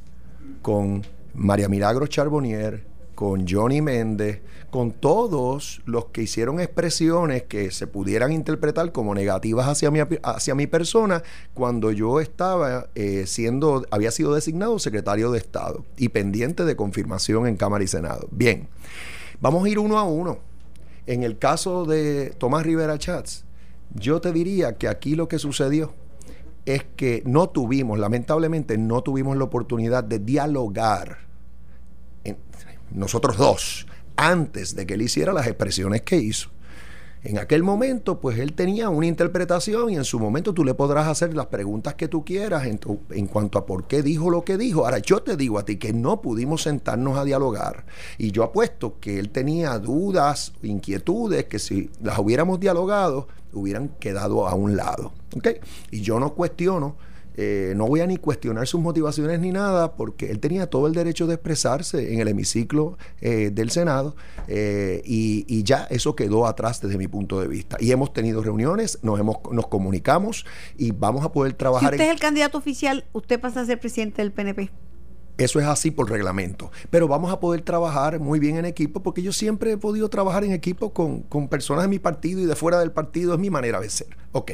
con María Milagro Charbonnier, con Johnny Méndez, con todos los que hicieron expresiones que se pudieran interpretar como negativas hacia mi, hacia mi persona cuando yo estaba eh, siendo, había sido designado secretario de Estado y pendiente de confirmación en Cámara y Senado. Bien, vamos a ir uno a uno. En el caso de Tomás Rivera Chats, yo te diría que aquí lo que sucedió es que no tuvimos, lamentablemente, no tuvimos la oportunidad de dialogar nosotros dos antes de que él hiciera las expresiones que hizo. En aquel momento, pues él tenía una interpretación y en su momento tú le podrás hacer las preguntas que tú quieras en, tu- en cuanto a por qué dijo lo que dijo. Ahora, yo te digo a ti que no pudimos sentarnos a dialogar y yo apuesto que él tenía dudas, inquietudes, que si las hubiéramos dialogado, hubieran quedado a un lado. ¿ok? Y yo no cuestiono eh, no voy a ni cuestionar sus motivaciones ni nada, porque él tenía todo el derecho de expresarse en el hemiciclo eh, del Senado eh, y, y ya eso quedó atrás desde mi punto de vista. Y hemos tenido reuniones, nos, hemos, nos comunicamos y vamos a poder Si trabajar usted en... es el candidato oficial, usted pasa a ser presidente del PNP. Eso es así por reglamento. Pero vamos a poder trabajar muy bien en equipo porque yo siempre he podido trabajar en equipo con, con personas de mi partido y de fuera del partido. Es mi manera de ser. Ok.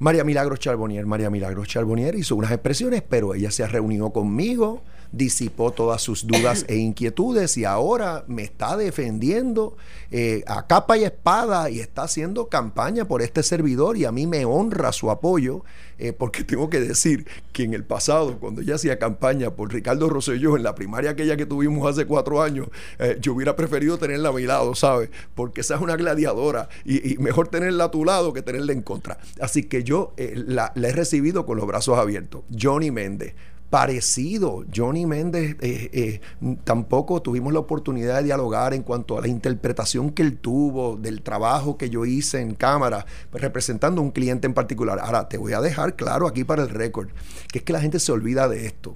María Milagros Charbonnier. María Milagros Charbonnier hizo unas expresiones, pero ella se reunió conmigo, disipó todas sus dudas e inquietudes y ahora me está defendiendo eh, a capa y espada y está haciendo campaña por este servidor y a mí me honra su apoyo eh, porque [laughs] tengo que decir que en el pasado, cuando ella hacía campaña por Ricardo Rosselló en la primaria aquella que tuvimos hace cuatro años, eh, yo hubiera preferido tenerla a mi lado, ¿sabes? Porque esa es una gladiadora y, mejor tenerla a tu lado que tenerla en contra. Así que yo la, la he recibido con los brazos abiertos. Johnny Méndez parecido. Johnny Méndez eh, eh, tampoco tuvimos la oportunidad de dialogar en cuanto a la interpretación que él tuvo del trabajo que yo hice en cámara, pues, representando a un cliente en particular. Ahora, te voy a dejar claro aquí para el récord, que es que la gente se olvida de esto.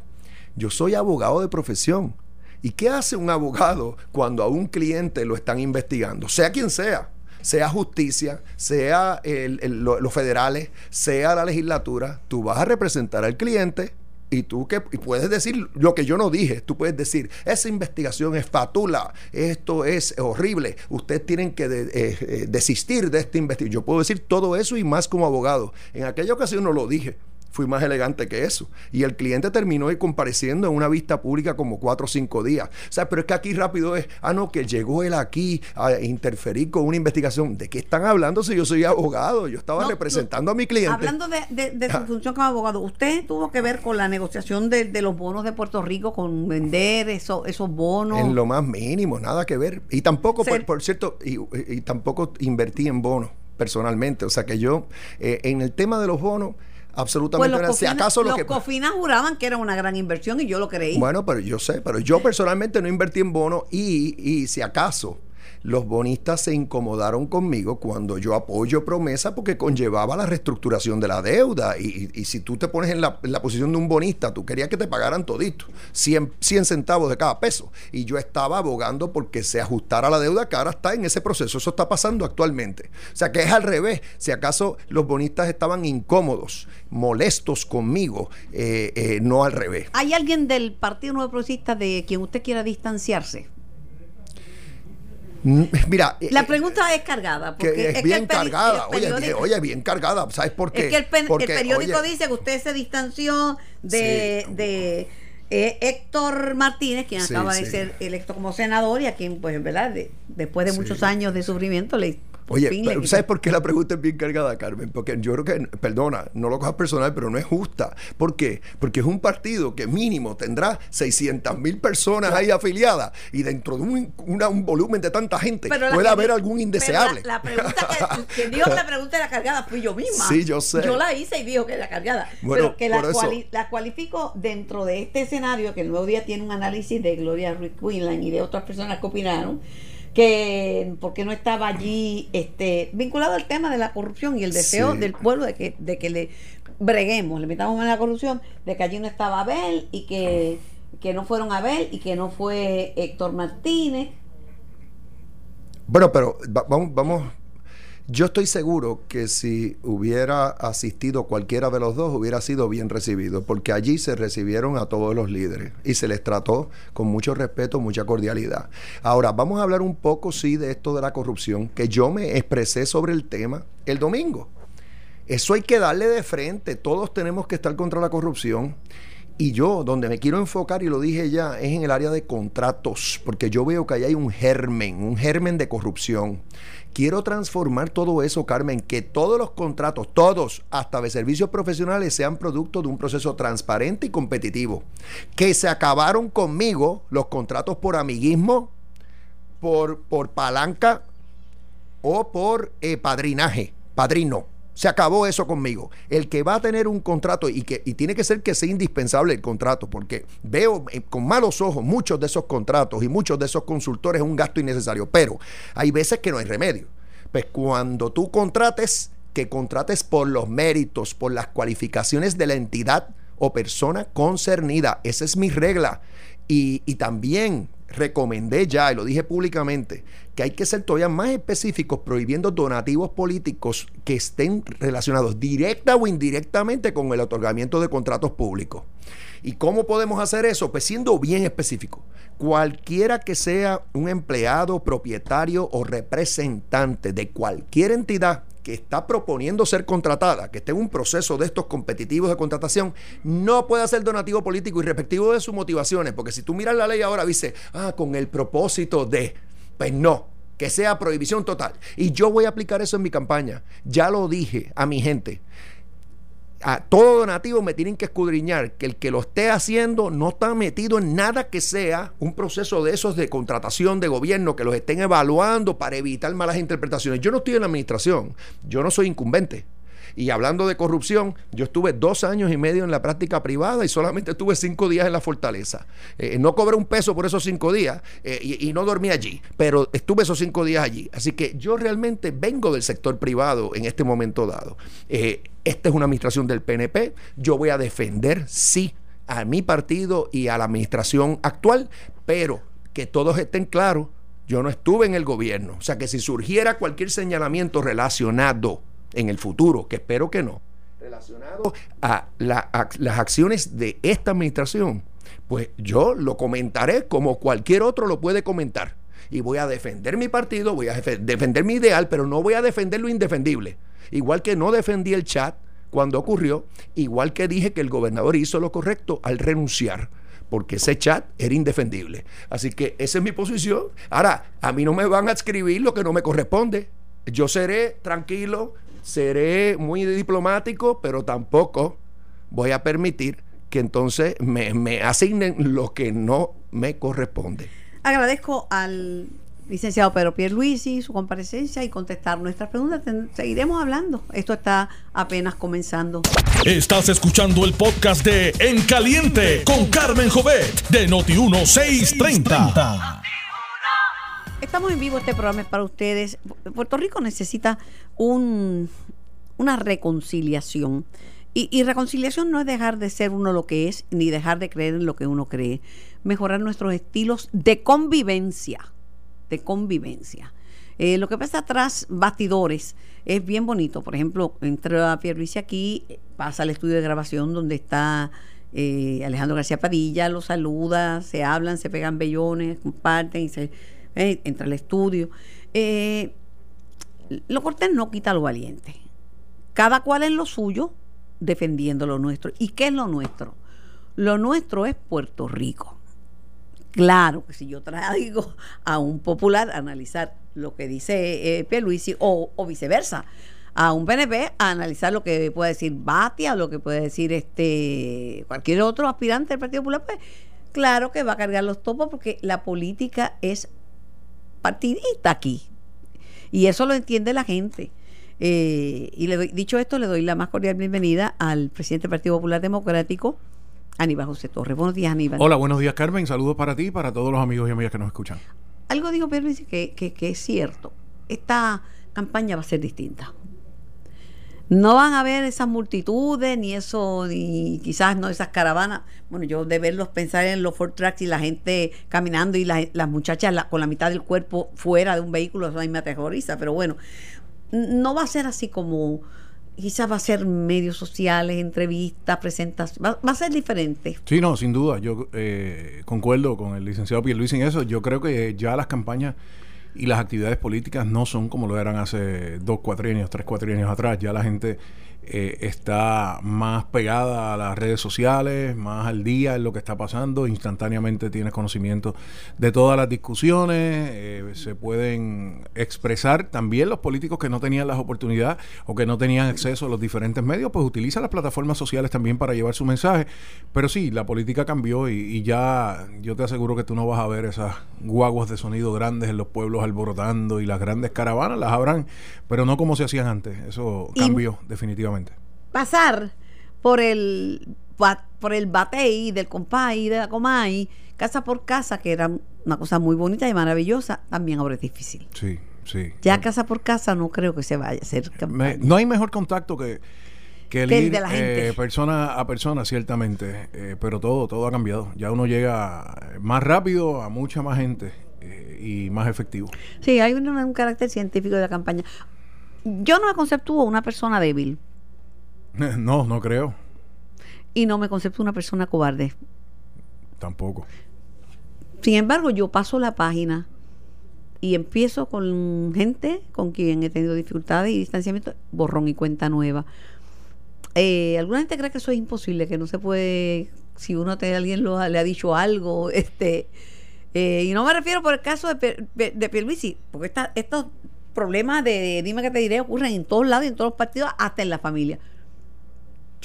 Yo soy abogado de profesión. ¿Y qué hace un abogado cuando a un cliente lo están investigando? Sea quien sea sea justicia, sea los federales, sea la legislatura, tú vas a representar al cliente y tú que y puedes decir lo que yo no dije, tú puedes decir, esa investigación es fatula, esto es horrible, ustedes tienen que eh, eh, desistir de esta investigación. Yo puedo decir todo eso y más como abogado. En aquella ocasión no lo dije. Fui más elegante que eso. Y el cliente terminó compareciendo en una vista pública como cuatro o cinco días. O sea, pero es que aquí rápido es, ah, no, que llegó él aquí a interferir con una investigación. ¿De qué están hablando si yo soy abogado? Yo estaba No, representando a mi cliente. Hablando de, de- de su Ah. función como abogado, ¿usted tuvo que ver con la negociación de, de los bonos de Puerto Rico, con vender eso- esos bonos? En lo más mínimo, nada que ver. Y tampoco, por, por cierto, y, y tampoco invertí en bonos personalmente. O sea que yo, eh, en el tema de los bonos, absolutamente los nada. Si Cofina- acaso lo los que. Cofina juraban que era una gran inversión y yo lo creí. Bueno, pero yo sé, pero yo personalmente no invertí en bonos y, y si acaso los bonistas se incomodaron conmigo cuando yo apoyo promesa porque conllevaba la reestructuración de la deuda y, y- si tú te pones en la, en la posición de un bonista, tú querías que te pagaran todito, 100, 100 centavos de cada peso y yo estaba abogando porque se ajustara la deuda que ahora está en ese proceso, eso está pasando actualmente. O sea que es al revés, si acaso los bonistas estaban incómodos, molestos conmigo, eh, eh, no al revés. ¿Hay alguien del Partido Nuevo Progresista de quien usted quiera distanciarse? Mm, Mira, eh, La eh, pregunta es cargada. que Porque es, bien el cargada, el oye, periódico- bien, oye, bien cargada, ¿sabes por qué? Es que el, pen- el Porque, periódico oye, dice que usted se distanció de, Sí. de eh, Héctor Martínez, quien Sí, acaba de sí. ser electo como senador y a quien, pues, en verdad, de- después de muchos años de sufrimiento, le. Oye, fin pero ¿sabes por qué la pregunta es bien cargada, Carmen? Porque yo creo que, perdona, no lo cojas personal, pero no es justa. ¿Por qué? Porque es un partido que mínimo tendrá 600 mil personas ahí afiliadas y dentro de un, una- un volumen de tanta gente Pero puede haber algún indeseable. La, la pregunta [laughs] que, quien dijo que la pregunta era cargada fui yo misma. Sí, yo sé. Yo la hice y dijo que era cargada. Bueno, pero que la, cuali- la cualifico dentro de este escenario, que el nuevo día tiene un análisis de Gloria Ruiz Quinlan y de otras personas que opinaron, que porque no estaba allí este vinculado al tema de la corrupción y el deseo Sí. del pueblo de que, de que le breguemos, le metamos en la corrupción, de que allí no estaba Abel y que, que no fueron Abel y que no fue Héctor Martínez. Bueno, pero va- vamos, vamos. Yo estoy seguro que si hubiera asistido cualquiera de los dos, hubiera sido bien recibido, porque allí se recibieron a todos los líderes y se les trató con mucho respeto, mucha cordialidad. Ahora, vamos a hablar un poco, sí, de esto de la corrupción, que yo me expresé sobre el tema el domingo. Eso hay que darle de frente. Todos tenemos que estar contra la corrupción. Y yo, donde me quiero enfocar, y lo dije ya, es en el área de contratos, porque yo veo que ahí hay un germen, un germen de corrupción. Quiero transformar todo eso, Carmen, que todos los contratos, todos, hasta de servicios profesionales, sean producto de un proceso transparente y competitivo. Que se acabaron conmigo los contratos por amiguismo, por, por palanca o por eh, padrinaje, padrino. Se acabó eso conmigo. El que va a tener un contrato y que y tiene que ser que sea indispensable el contrato, porque veo eh, con malos ojos muchos de esos contratos y muchos de esos consultores es un gasto innecesario. Pero hay veces que no hay remedio. Pues cuando tú contrates, que contrates por los méritos, por las cualificaciones de la entidad o persona concernida. Esa es mi regla. Y, y también recomendé ya, y lo dije públicamente, que hay que ser todavía más específicos prohibiendo donativos políticos que estén relacionados directa o indirectamente con el otorgamiento de contratos públicos. ¿Y cómo podemos hacer eso? Pues siendo bien específico. Cualquiera que sea un empleado, propietario o representante de cualquier entidad que está proponiendo ser contratada, que esté en un proceso de estos competitivos de contratación, no puede hacer donativo político y respectivo de sus motivaciones, porque si tú miras la ley ahora dice, ah, con el propósito de, pues no, que sea prohibición total. Y yo voy a aplicar eso en mi campaña. Ya lo dije a mi gente a todo donativo me tienen que escudriñar que el que lo esté haciendo no está metido en nada que sea un proceso de esos de contratación de gobierno que los estén evaluando para evitar malas interpretaciones. Yo no estoy en la administración, yo no soy incumbente. Y hablando de corrupción, yo estuve dos años y medio en la práctica privada y solamente estuve cinco días en la fortaleza. Eh, no cobré un peso por esos cinco días eh, y, no dormí allí, pero estuve esos cinco días allí. Así que yo realmente vengo del sector privado en este momento dado. Eh, esta es una administración del PNP. Yo voy a defender, sí, a mi partido y a la administración actual, pero que todos estén claros. Yo no estuve en el gobierno. O sea que si surgiera cualquier señalamiento relacionado en el futuro, que espero que no, relacionado a, las acciones de esta administración, pues yo lo comentaré como cualquier otro lo puede comentar. Y voy a defender mi partido, voy a defender mi ideal, pero no voy a defender lo indefendible. Igual que no defendí el chat cuando ocurrió, igual que dije que el gobernador hizo lo correcto al renunciar porque ese chat era indefendible. Así que esa es mi posición. Ahora, a mí no me van a escribir lo que no me corresponde. Yo seré tranquilo, seré muy diplomático, pero tampoco voy a permitir que entonces me, asignen lo que no me corresponde. Agradezco al licenciado Pedro Pierluisi su comparecencia y contestar nuestras preguntas. Seguiremos hablando. Esto está apenas comenzando. Estás escuchando el podcast de En Caliente con Carmen Jovet de Noti 1630. Estamos en vivo, este programa es para ustedes. Puerto Rico necesita un, una reconciliación. Y, reconciliación no es dejar de ser uno lo que es, ni dejar de creer en lo que uno cree. Mejorar nuestros estilos de convivencia. De convivencia. Eh, lo que pasa atrás, bastidores, es bien bonito. Por ejemplo, entra a Pierluisi aquí, pasa al estudio de grabación donde está eh, Alejandro García Padilla, lo saluda, se hablan, se pegan bellones, comparten y se eh, entra al estudio. Eh, lo cortés no quita lo valiente. Cada cual en lo suyo, defendiendo lo nuestro. ¿Y qué es lo nuestro? Lo nuestro es Puerto Rico. Claro que si yo traigo a un popular a analizar lo que dice eh, Luisi o, o, viceversa, a un PNP a analizar lo que puede decir Batia o lo que puede decir este cualquier otro aspirante del Partido Popular, pues claro que va a cargar los topos porque la política es partidista aquí. Y eso lo entiende la gente. Eh, y le dicho esto, le doy la más cordial bienvenida al presidente del Partido Popular Democrático, Aníbal José Torres. Buenos días, Aníbal. Hola, buenos días, Carmen. Saludos para ti y para todos los amigos y amigas que nos escuchan. Algo dijo Pedro que, que, que es cierto. Esta campaña va a ser distinta no van a ver esas multitudes, ni eso, ni quizás no esas caravanas. Bueno, yo de verlos pensar en los Ford Tracks y la gente caminando y las muchachas con la mitad del cuerpo fuera de un vehículo, eso a mí me aterroriza. Pero bueno, no va a ser así como, quizás va a ser medios sociales, entrevistas, presentas, va, a ser diferente. Sí, no, sin duda. Yo eh, concuerdo con el licenciado Pierluis en eso. Yo creo que ya las campañas y las actividades políticas no son como lo eran hace dos cuatrienios, tres cuatrienios atrás. Ya la gente eh, está más pegada a las redes sociales, más al día en lo que está pasando, instantáneamente tienes conocimiento de todas las discusiones, eh, se pueden expresar también los políticos que no tenían las oportunidades o que no tenían acceso a los diferentes medios, pues utilizan las plataformas sociales también para llevar su mensaje, pero sí, la política cambió y, y ya yo te aseguro que tú no vas a ver esas guaguas de sonido grandes en los pueblos alborotando y las grandes caravanas, las habrán, pero no como se hacían antes, eso Y- cambió pasar por el por el batey del compay de la comay casa por casa que era una cosa muy bonita y maravillosa también ahora es difícil Sí, sí. ya casa por casa no creo que se vaya a hacer Me- no hay mejor contacto que, que el Que el ir de la gente. eh, persona a persona, ciertamente. Eh, pero todo, todo ha cambiado. Ya uno llega más rápido a mucha más gente eh, y más efectivo. sí hay un, un carácter científico de la campaña yo no me conceptúo una persona débil [laughs] no, no creo. y no me conceptúo una persona cobarde Tampoco. Sin embargo, yo paso la página y empiezo con gente con quien he tenido dificultades y distanciamiento, borrón y cuenta nueva. Eh, alguna gente cree que eso es imposible, que no se puede, si uno te, alguien lo le ha dicho algo, [laughs] este, eh, y no me refiero por el caso de, de, de Pierluisi, porque esta- estos problemas de dime que te diré ocurren en todos lados y en todos los partidos, hasta en la familia.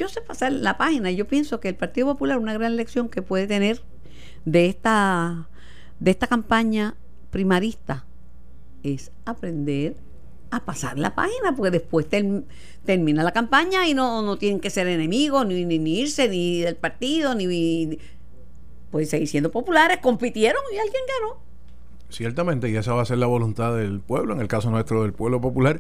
Yo sé pasar la página y yo pienso que el Partido Popular, una gran lección que puede tener de esta, de esta campaña primarista, es aprender a pasar la página, porque después term- termina la campaña y no, no tienen que ser enemigos, ni, ni, ni irse, ni del partido, ni, ni- Pueden seguir siendo populares, compitieron y alguien ganó. Ciertamente, y esa va a ser la voluntad del pueblo, en el caso nuestro del pueblo popular.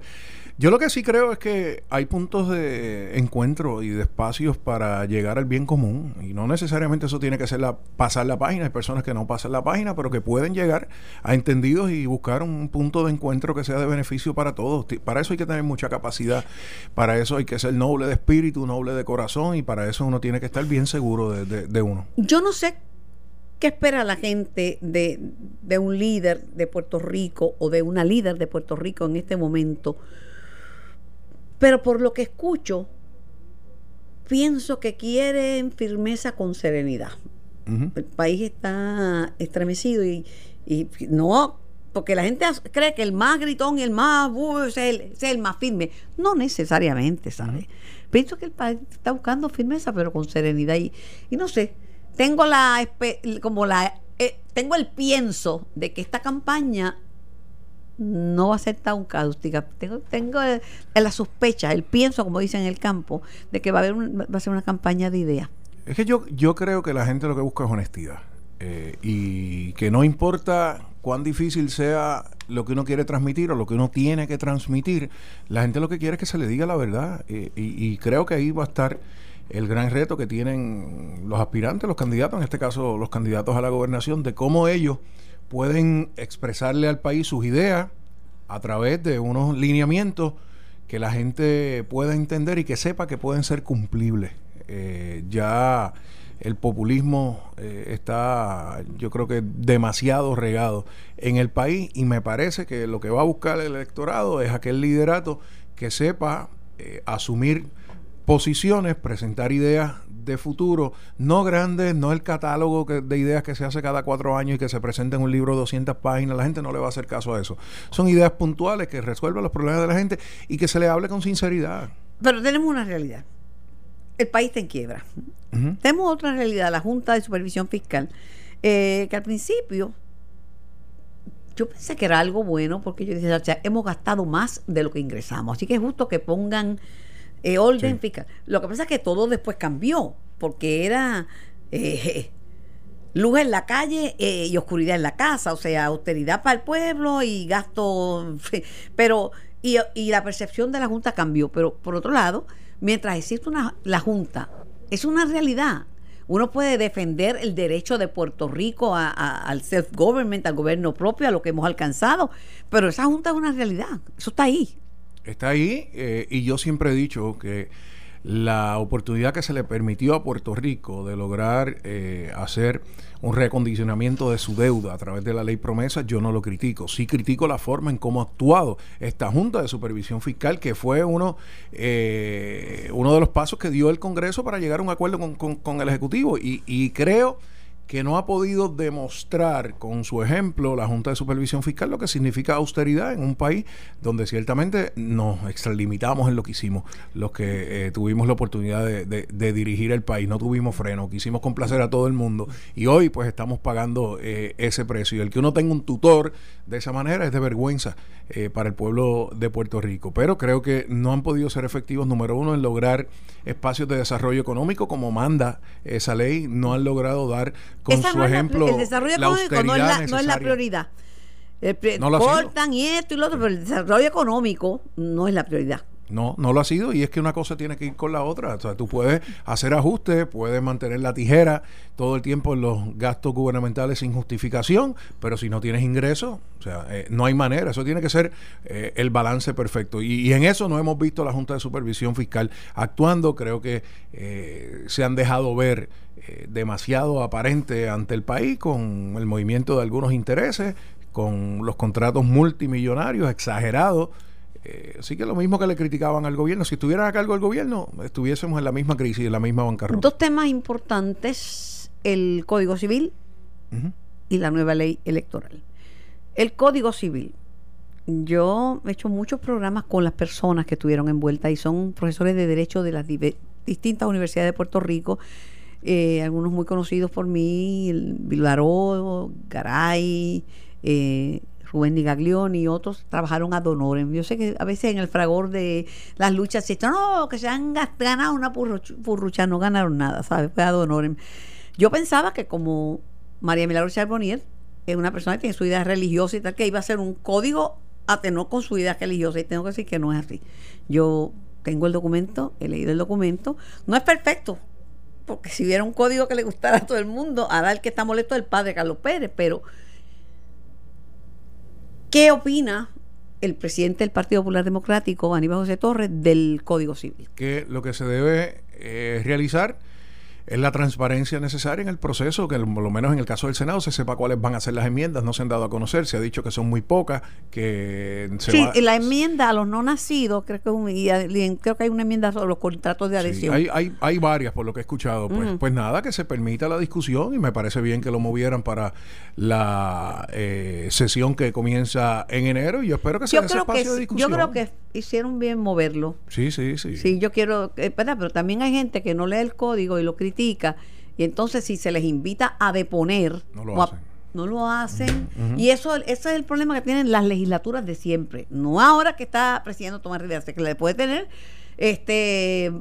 Yo lo que sí creo es que hay puntos de encuentro y de espacios para llegar al bien común. Y no necesariamente eso tiene que ser la, pasar la página. Hay personas que no pasan la página, pero que pueden llegar a entendidos y buscar un punto de encuentro que sea de beneficio para todos. Para eso hay que tener mucha capacidad. Para eso hay que ser noble de espíritu, noble de corazón. Y para eso uno tiene que estar bien seguro de, de- de uno. Yo no sé qué espera la gente de, de un líder de Puerto Rico o de una líder de Puerto Rico en este momento, pero por lo que escucho, pienso que quieren firmeza con serenidad. El país está estremecido y, y no, porque la gente cree que el más gritón y el más uh, es, el, es el más firme. No necesariamente, ¿sabes? Pienso que el país está buscando firmeza, pero con serenidad. Y, y no sé, tengo la como la eh, tengo el pienso de que esta campaña no va a ser tan cáustica. Tengo, tengo la sospecha, el pienso, como dicen en el campo, de que va a haber un- va a ser una campaña de ideas. Es que yo, yo creo que la gente lo que busca es honestidad. Eh, y que no importa cuán difícil sea lo que uno quiere transmitir o lo que uno tiene que transmitir, la gente lo que quiere es que se le diga la verdad. Eh, y, y creo que ahí va a estar el gran reto que tienen los aspirantes, los candidatos, en este caso los candidatos a la gobernación, de cómo ellos pueden expresarle al país sus ideas a través de unos lineamientos que la gente pueda entender y que sepa que pueden ser cumplibles. Eh, ya el populismo eh, está, yo creo que demasiado regado en el país y me parece que lo que va a buscar el electorado es aquel liderato que sepa eh, asumir posiciones, presentar ideas de futuro, no grandes, no el catálogo que- de ideas que se hace cada cuatro años y que se presenta en un libro de 200 páginas, la gente no le va a hacer caso a eso. Son ideas puntuales que resuelvan los problemas de la gente y que se le hable con sinceridad. Pero tenemos una realidad. El país está en quiebra. Tenemos otra realidad, la Junta de Supervisión Fiscal, eh, que al principio yo pensé que era algo bueno porque yo decía, o sea, hemos gastado más de lo que ingresamos, así que es justo que pongan eh, orden Sí. fiscal. Lo que pasa es que todo después cambió, porque era eh, luz en la calle eh, y oscuridad en la casa, o sea, austeridad para el pueblo y gasto, pero y, y la percepción de la Junta cambió, pero por otro lado, mientras existe una, la Junta, es una realidad. Uno puede defender el derecho de Puerto Rico a- a- al self-government, al gobierno propio, a lo que hemos alcanzado, pero esa Junta es una realidad, eso está ahí. Está ahí eh, y yo siempre he dicho que la oportunidad que se le permitió a Puerto Rico de lograr eh, hacer un recondicionamiento de su deuda a través de la ley promesa, yo no lo critico. Sí critico la forma en cómo ha actuado esta Junta de Supervisión Fiscal, que fue uno, eh, uno de los pasos que dio el Congreso para llegar a un acuerdo con, con- el Ejecutivo. Y, y creo que no ha podido demostrar con su ejemplo la Junta de Supervisión Fiscal lo que significa austeridad en un país donde ciertamente nos extralimitamos en lo que hicimos, los que eh, tuvimos la oportunidad de, dirigir el país, no tuvimos freno, quisimos complacer a todo el mundo y hoy pues estamos pagando eh, ese precio. Y el que uno tenga un tutor de esa manera es de vergüenza eh, para el pueblo de Puerto Rico. Pero creo que no han podido ser efectivos, número uno, en lograr espacios de desarrollo económico como manda esa ley, no han logrado dar con Esa su no la- ejemplo el desarrollo económico no es la, austeridad no es la necesaria. prioridad. El pri- No lo cortan y esto y lo otro, pero el desarrollo económico no es la prioridad. No, no lo ha sido y es que una cosa tiene que ir con la otra. O sea, tú puedes hacer ajustes, puedes mantener la tijera todo el tiempo en los gastos gubernamentales sin justificación, pero si no tienes ingresos, o sea, eh, no hay manera. Eso tiene que ser eh, el balance perfecto. Y, y en eso no hemos visto la Junta de Supervisión Fiscal actuando. Creo que eh, se han dejado ver eh, demasiado aparente ante el país con el movimiento de algunos intereses, con los contratos multimillonarios exagerados. Eh, así que lo mismo que le criticaban al gobierno, si estuvieran a cargo del gobierno, estuviésemos en la misma crisis, en la misma bancarrota. Dos temas importantes, el Código Civil y la nueva ley electoral. El Código Civil. Yo he hecho muchos programas con las personas que estuvieron envueltas y son profesores de Derecho de las distintas universidades de Puerto Rico, eh, algunos muy conocidos por mí, el Villaró, Garay, eh, Rubén Digaglioni y otros trabajaron ad honorem. Yo sé que a veces en el fragor de las luchas se no, que se han ganado una purruch- purrucha, no ganaron nada, ¿sabes? Fue ad honorem. Yo pensaba que como María Milagro Charbonnier es una persona que tiene su idea religiosa y tal, que iba a ser un código a tenor con su idea religiosa y tengo que decir que no es así. Yo tengo el documento, he leído el documento, no es perfecto, porque si hubiera un código que le gustara a todo el mundo, ahora el que está molesto es el padre Carlos Pérez, pero ¿qué opina el presidente del Partido Popular Democrático, Aníbal José Torres, del Código Civil? Que lo que se debe eh, realizar es la transparencia necesaria en el proceso, que por lo menos en el caso del Senado se sepa cuáles van a ser las enmiendas, no se han dado a conocer, se ha dicho que son muy pocas, que se Sí, va- la enmienda a los no nacidos, creo que, un- y a- y creo que hay una enmienda sobre los contratos de Sí, adhesión. hay, hay, hay varias por lo que he escuchado. Pues, pues nada, que se permita la discusión y me parece bien que lo movieran para la eh, sesión que comienza en enero y yo espero que sea yo ese creo que espacio de yo discusión. creo que hicieron bien moverlo. Sí, sí, sí. Sí, yo quiero, eh, pero también hay gente que no lee el código y lo critica y entonces si se les invita a deponer No lo o a- hacen. no lo hacen Ujú. y eso ese es el problema que tienen las legislaturas de siempre, no ahora que está presidiendo Tomás Rivera, que le puede tener este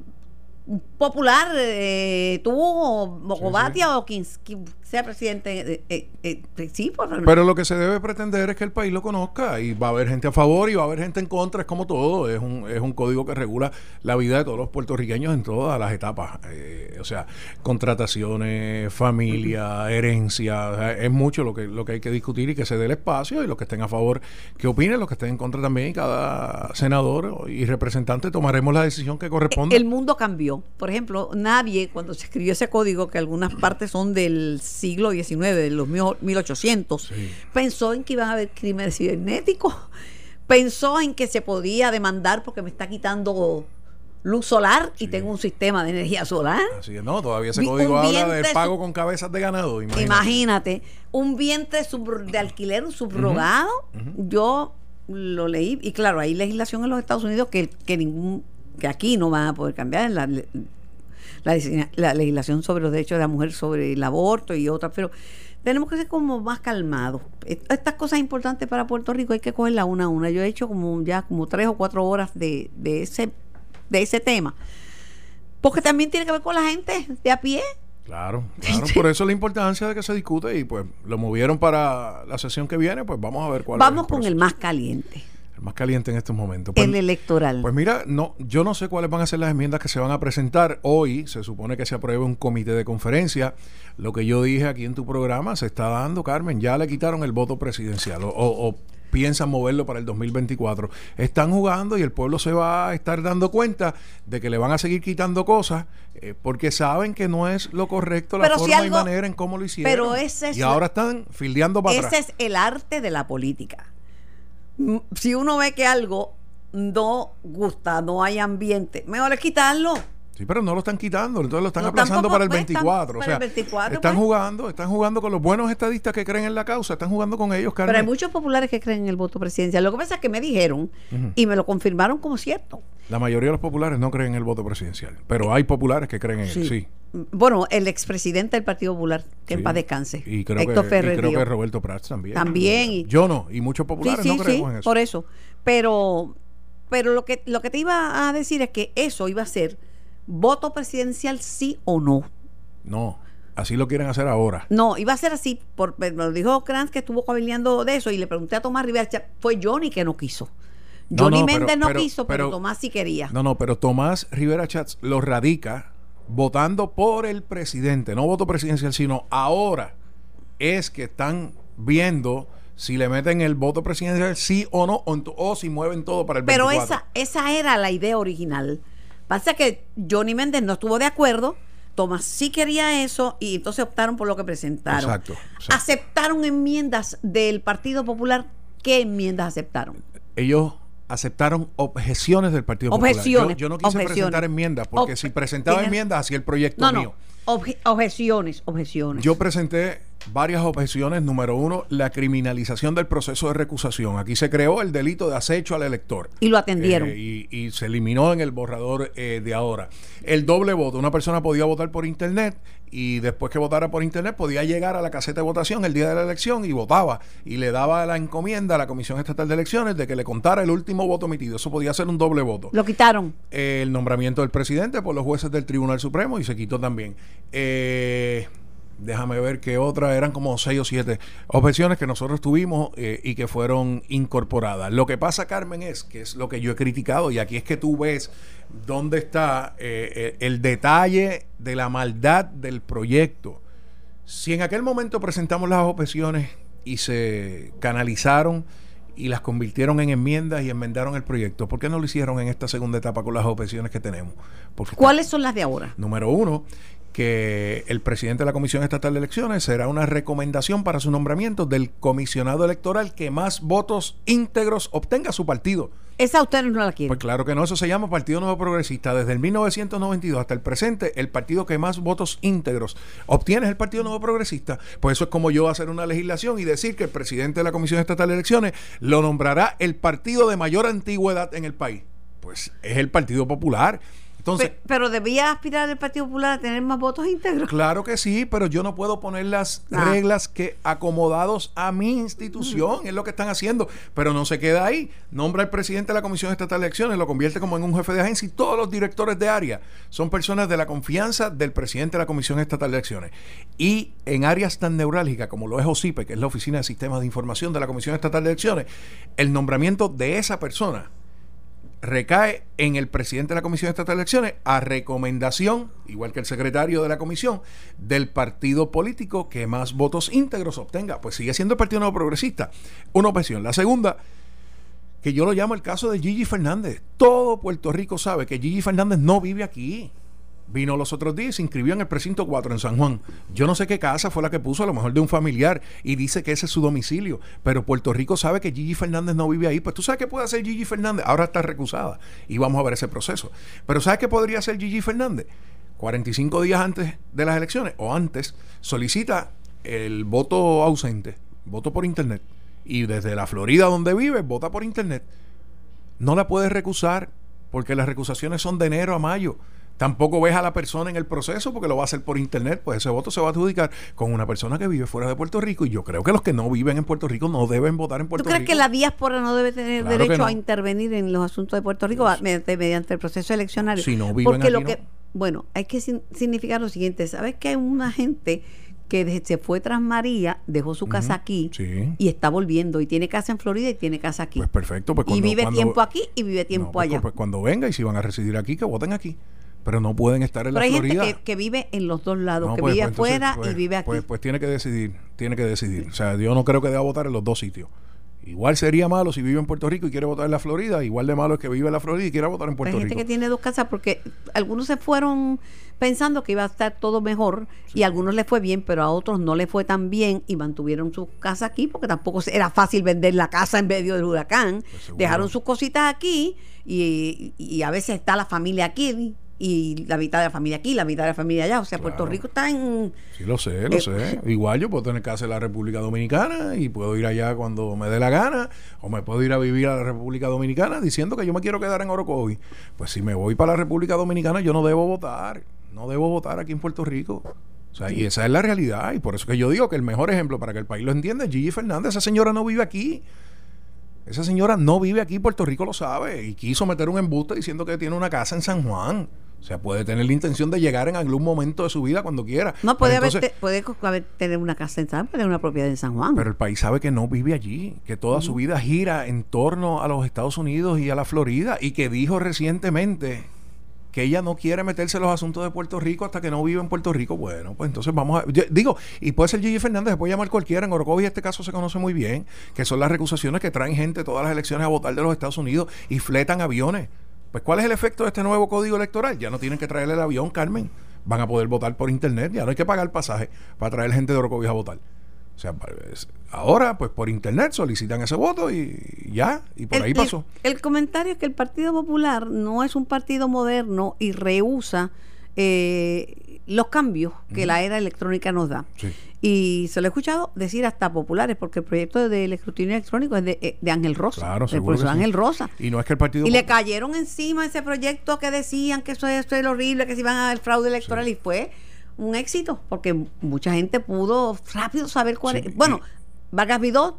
popular eh, tú o Mogobatia o quien, quien sea presidente eh, eh, eh, sí pues, Pero lo que se debe pretender es que el país lo conozca y va a haber gente a favor y va a haber gente en contra, es como todo, es un, es un código que regula la vida de todos los puertorriqueños en todas las etapas, Eh, o sea, contrataciones, familia, herencia, o sea, es mucho lo que, lo que hay que discutir y que se dé el espacio y los que estén a favor que opinen, los que estén en contra también y cada senador y representante tomaremos la decisión que corresponda. El mundo cambió. Por ejemplo, nadie, cuando se escribió ese código, que algunas partes son del siglo XIX, de los mil- 1800, pensó en que iban a haber crímenes cibernéticos, [laughs] pensó en que se podía demandar porque me está quitando luz solar y tengo un sistema de energía solar. Así es, no, todavía ese código habla de pago con cabezas de ganado. Imagínate. Imagínate, un vientre de alquiler subrogado, yo lo leí, y claro, hay legislación en los Estados Unidos que, que ningún que aquí no van a poder cambiar la, la, legislación sobre los derechos de la mujer sobre el aborto y otras, pero tenemos que ser como más calmados. Est- Estas cosas importantes para Puerto Rico hay que cogerlas una a una. Yo he hecho como ya como tres o cuatro horas de, de ese de ese tema. Porque también tiene que ver con la gente de a pie. Claro, [laughs] claro. Por eso la importancia de que se discute y pues lo movieron para la sesión que viene, pues vamos a ver cuál Vamos es con el más caliente, el más caliente en estos momentos. Pues, el electoral. pues mira, no, yo no sé cuáles van a ser las enmiendas que se van a presentar hoy. Se supone que se apruebe un comité de conferencia. Lo que yo dije aquí en tu programa se está dando, Carmen. Ya le quitaron el voto presidencial. O, o- o piensan moverlo para el 2024. Están jugando y el pueblo se va a estar dando cuenta de que le van a seguir quitando cosas eh, porque saben que no es lo correcto la Pero si forma y algo- manera en cómo lo hicieron. pero ese es y ahora están fildeando para Ese atrás. es el arte de la política. Si uno ve que algo no gusta, no hay ambiente, mejor es quitarlo. Sí, pero no lo están quitando, entonces lo están No, aplazando tampoco, para el pues, tam- 24. o sea, 24, están pues. jugando, están jugando con los buenos estadistas que creen en la causa, están jugando con ellos, Pero hay Carmen. muchos populares que creen en el voto presidencial. Lo que pasa es que me dijeron y me lo confirmaron como cierto. La mayoría de los populares no creen en el voto presidencial, pero hay populares que creen en él, sí. Bueno, el expresidente del Partido Popular, que en Sí. paz descanse. Y creo, Héctor que, y Ferrer creo Río. que Roberto Prats también. También, y- Yo no, y muchos Sí, populares sí, no sí, creemos en eso. por eso. Pero, pero lo que lo que te iba a decir es que eso iba a ser voto presidencial sí o no. No, así lo quieren hacer ahora. No, iba a ser así. Por, me lo dijo Kranz que estuvo cabildeando de eso y le pregunté a Tomás Rivera. Fue Johnny que no quiso. Johnny no, Méndez no pero- quiso, pero, pero- Tomás sí quería. No, no, pero Tomás Rivera Chats lo radica votando por el presidente, no voto presidencial, sino ahora es que están viendo si le meten el voto presidencial sí o no, o, si mueven todo para el Pero 24. esa, esa era la idea original. Pasa que Johnny Méndez no estuvo de acuerdo, Tomás sí quería eso y entonces optaron por lo que presentaron. Exacto, exacto. Aceptaron enmiendas del Partido Popular. ¿Qué enmiendas aceptaron? Ellos aceptaron objeciones del Partido Popular. Objeciones, Yo, yo no quise objeciones. presentar enmiendas, porque Ob- si presentaba Tienes- enmiendas, hacía el proyecto No, mío. no. obje- objeciones, objeciones. Yo presenté varias objeciones. Número uno, la criminalización del proceso de recusación. Aquí se creó el delito de acecho al elector. Y lo atendieron. Eh, y, y se eliminó en el borrador eh, de ahora. El doble voto. Una persona podía votar por internet y después que votara por internet podía llegar a la caseta de votación el día de la elección y votaba. Y le daba la encomienda a la Comisión Estatal de Elecciones de que le contara el último voto emitido. Eso podía ser un doble voto Lo quitaron. eh, el nombramiento del presidente por los jueces del Tribunal Supremo y se quitó también. Eh, déjame ver qué otra, eran como seis o siete objeciones que nosotros tuvimos eh, y que fueron incorporadas. Lo que pasa, Carmen, es que es lo que yo he criticado y aquí es que tú ves dónde está eh, eh, el detalle de la maldad del proyecto. Si en aquel momento presentamos las objeciones y se canalizaron y las convirtieron en enmiendas y enmendaron el proyecto, ¿por qué no lo hicieron en esta segunda etapa con las objeciones que tenemos? Porque ¿Cuáles son las de ahora? Número uno, que el presidente de la Comisión Estatal de Elecciones será una recomendación para su nombramiento del comisionado electoral que más votos íntegros obtenga su partido. Esa ustedes no la quieren. Pues claro que no, eso se llama Partido Nuevo Progresista. Desde el 1992 hasta el presente, el partido que más votos íntegros obtiene es el Partido Nuevo Progresista. Pues eso es como yo hacer una legislación y decir que el presidente de la Comisión Estatal de Elecciones lo nombrará el partido de mayor antigüedad en el país. Pues es el Partido Popular. Entonces, Pe- pero debía aspirar el Partido Popular a tener más votos íntegros. Claro que sí, pero yo no puedo poner las Ah. reglas que acomodados a mi institución, es lo que están haciendo, pero no se queda ahí. Nombra al presidente de la Comisión Estatal de Elecciones, lo convierte como en un jefe de agencia y todos los directores de área son personas de la confianza del presidente de la Comisión Estatal de Elecciones. Y en áreas tan neurálgicas como lo es OSIPE, que es la Oficina de Sistemas de Información de la Comisión Estatal de Elecciones, el nombramiento de esa persona recae en el presidente de la Comisión Estatal de Elecciones a recomendación, igual que el secretario de la comisión, del partido político que más votos íntegros obtenga. Pues sigue siendo el Partido Nuevo Progresista. Una opción. La segunda, que yo lo llamo el caso de Gigi Fernández. Todo Puerto Rico sabe que Gigi Fernández no vive aquí. Vino los otros días y se inscribió en el precinto 4 en San Juan. Yo no sé qué casa fue la que puso, a lo mejor de un familiar, y dice que ese es su domicilio. Pero Puerto Rico sabe que Gigi Fernández no vive ahí. Pues tú sabes qué puede hacer Gigi Fernández. Ahora está recusada y vamos a ver ese proceso. Pero ¿sabes qué podría hacer Gigi Fernández? 45 días antes de las elecciones o antes, solicita el voto ausente, voto por internet. Y desde la Florida donde vive, vota por internet. No la puedes recusar porque las recusaciones son de enero a mayo. Tampoco ves a la persona en el proceso porque lo va a hacer por internet, pues ese voto se va a adjudicar con una persona que vive fuera de Puerto Rico y yo creo que los que no viven en Puerto Rico no deben votar en Puerto ¿Tú crees Rico. que la diáspora no debe tener Claro derecho no. a intervenir en los asuntos de Puerto Rico a- mediante, mediante el proceso eleccionario? Si no viven Porque aquí, lo no. que, bueno, hay que sin- significar lo siguiente, ¿sabes que hay una gente que se fue tras María, dejó su casa aquí Sí. y está volviendo y tiene casa en Florida y tiene casa aquí? Pues perfecto, pues y cuando- vive cuando- tiempo aquí y vive tiempo No, pues, allá. pues cuando venga y si van a residir aquí, que voten aquí. Pero no pueden estar en Pero hay la gente Florida. que, que vive en los dos lados, No, que pues, vive pues, entonces, afuera pues, y vive aquí. Pues, pues tiene que decidir, tiene que decidir. O sea, yo no creo que deba votar en los dos sitios. Igual sería malo si vive en Puerto Rico y quiere votar en la Florida, igual de malo es que vive en la Florida y quiera votar en Puerto Hay gente Rico. que tiene dos casas porque algunos se fueron pensando que iba a estar todo mejor y a algunos les fue bien, pero a otros no les fue tan bien y mantuvieron su casa aquí porque tampoco era fácil vender la casa en medio del huracán. Pues. Dejaron sus cositas aquí y, y a veces está la familia aquí y la mitad de la familia aquí, la mitad de la familia allá. O sea, Puerto. Rico está en... Sí, lo sé, lo Eh, sé. Igual yo puedo tener casa en la República Dominicana y puedo ir allá cuando me dé la gana, o me puedo ir a vivir a la República Dominicana diciendo que yo me quiero quedar en Orocovi. Pues si me voy para la República Dominicana, yo no debo votar. No debo votar aquí en Puerto Rico. O sea, y esa es la realidad. Y por eso que yo digo que el mejor ejemplo para que el país lo entienda es Gigi Fernández. Esa señora no vive aquí. Esa señora no vive aquí, Puerto Rico lo sabe, y quiso meter un embuste diciendo que tiene una casa en San Juan. O sea, puede tener la intención de llegar en algún momento de su vida cuando quiera. No puede, haber, entonces- te- puede haber- tener una casa en San puede tener una propiedad en San Juan. pero el país sabe que no vive allí, que toda su vida gira en torno a los Estados Unidos y a la Florida, y que dijo recientemente que ella no quiere meterse en los asuntos de Puerto Rico hasta que no vive en Puerto Rico. Bueno, pues entonces vamos a... yo digo, y puede ser Gigi Fernández, se puede llamar cualquiera, en Orocovi este caso se conoce muy bien, que son las recusaciones que traen gente todas las elecciones a votar de los Estados Unidos y fletan aviones. Pues ¿cuál es el efecto de este nuevo código electoral? Ya no tienen que traerle el avión, Carmen. Van a poder votar por internet, ya no hay que pagar pasaje para traer gente de Orocovi a votar. O sea, es- ahora, pues por internet solicitan ese voto y ya, y por El- ahí pasó. El, comentario es que el Partido Popular no es un partido moderno y rehúsa eh, los cambios que la era electrónica nos da. Sí. Y se lo he escuchado decir hasta populares, porque el proyecto del escrutinio electrónico es de, eh, de Ángel Rosa, Claro, del profesor sí. Ángel Rosa. Y no es que el partido Y le cayeron encima ese proyecto que decían que eso, eso era horrible, que se iban a dar fraude electoral y fue un éxito, porque mucha gente pudo rápido saber cuál Sí, es. Bueno, Vargas Vidó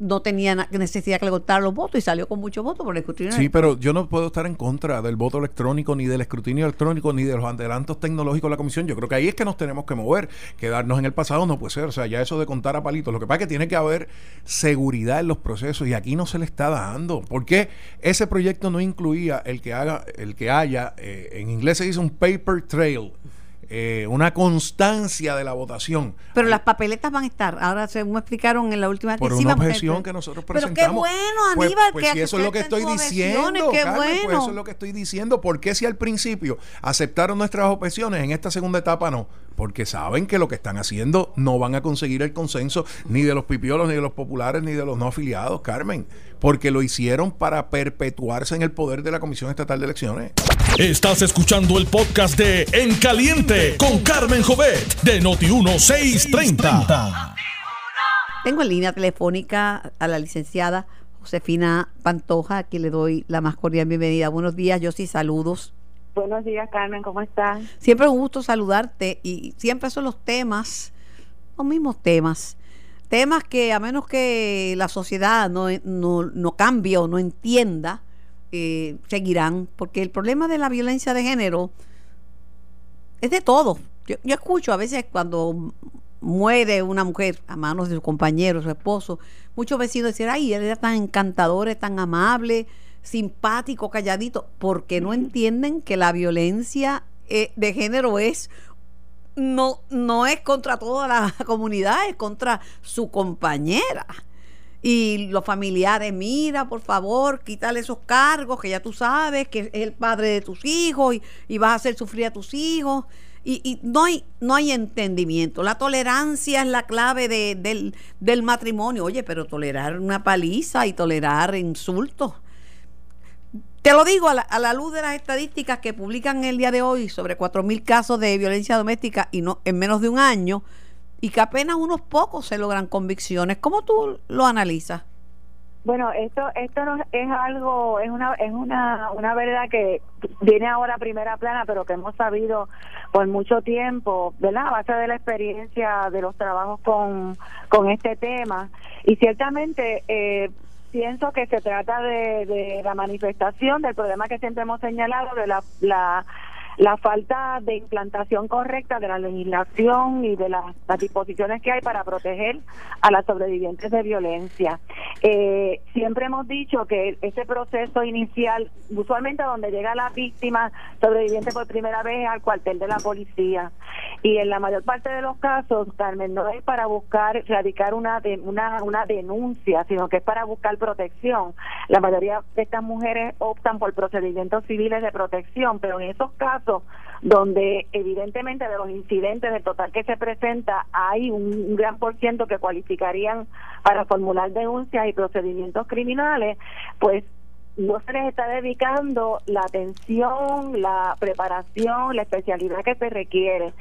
no tenía necesidad que le contaran los votos y salió con muchos votos por el escrutinio. Sí, pero yo no puedo estar en contra del voto electrónico, ni del escrutinio electrónico, ni de los adelantos tecnológicos de la comisión. Yo creo que ahí es que nos tenemos que mover. Quedarnos en el pasado no puede ser. O sea, ya eso de contar a palitos. Lo que pasa es que tiene que haber seguridad en los procesos y aquí no se le está dando. Porque ese proyecto no incluía el que haga, el que haya, eh, en inglés se dice un paper trail. Eh, una constancia de la votación. Pero las papeletas van a estar. Ahora, según me explicaron en la última por sí una a objeción que nosotros Pero presentamos. qué bueno, Pues- Aníbal, pues, que si eso es lo que estoy diciendo, qué Carmen, pues bueno. eso es lo que estoy diciendo. ¿Por qué si al principio aceptaron nuestras objeciones, en esta segunda etapa no? Porque saben que lo que están haciendo no van a conseguir el consenso ni de los pipiolos, ni de los populares, ni de los no afiliados, Carmen. Porque lo hicieron para perpetuarse en el poder de la Comisión Estatal de Elecciones. Estás escuchando el podcast de En Caliente con Carmen Jovet de Noti1630. Tengo en línea telefónica a la licenciada Josefina Pantoja, a quien le doy la más cordial bienvenida. Buenos días, yo sí saludos. Buenos días, Carmen, ¿cómo estás? Siempre un gusto saludarte y siempre son los temas, los mismos temas. Temas que a menos que la sociedad no, no, no cambie o no entienda, eh, seguirán. Porque el problema de la violencia de género es de todo. Yo, yo escucho a veces cuando muere una mujer a manos de su compañero, su esposo, muchos vecinos decir, ay, él era tan encantador, tan amable, simpático, calladito, porque no entienden que la violencia eh, de género es no, no es contra toda la [laughs] comunidad, es contra su compañera. Y los familiares, mira, por favor, quítale esos cargos que ya tú sabes que es el padre de tus hijos y, y vas a hacer sufrir a tus hijos. Y, y no, hay, no hay entendimiento. La tolerancia es la clave de- del, del matrimonio. Oye, pero tolerar una paliza y tolerar insultos. Te lo digo a la, a la luz de las estadísticas que publican el día de hoy sobre 4.000 casos de violencia doméstica y no en menos de un año y que apenas unos pocos se logran convicciones. ¿Cómo tú lo analizas? Bueno, esto esto no es algo, es una es una, una verdad que viene ahora a primera plana, pero que hemos sabido por mucho tiempo, ¿verdad? A base de la experiencia de los trabajos con, con este tema. Y ciertamente eh, pienso que se trata de, de la manifestación del problema que siempre hemos señalado de la, la la falta de implantación correcta de la legislación y de las, disposiciones que hay para proteger a las sobrevivientes de violencia. Eh, siempre hemos dicho que ese proceso inicial, usualmente donde llega la víctima sobreviviente por primera vez al cuartel de la policía. Y en la mayor parte de los casos, Carmen, no es para buscar radicar una, una, una denuncia, sino que es para buscar protección. La mayoría de estas mujeres optan por procedimientos civiles de protección, pero en esos casos donde evidentemente de los incidentes del total que se presenta hay un gran por ciento que cualificarían para formular denuncias y procedimientos criminales, pues no se les está dedicando la atención, la preparación, la especialidad que se requiere.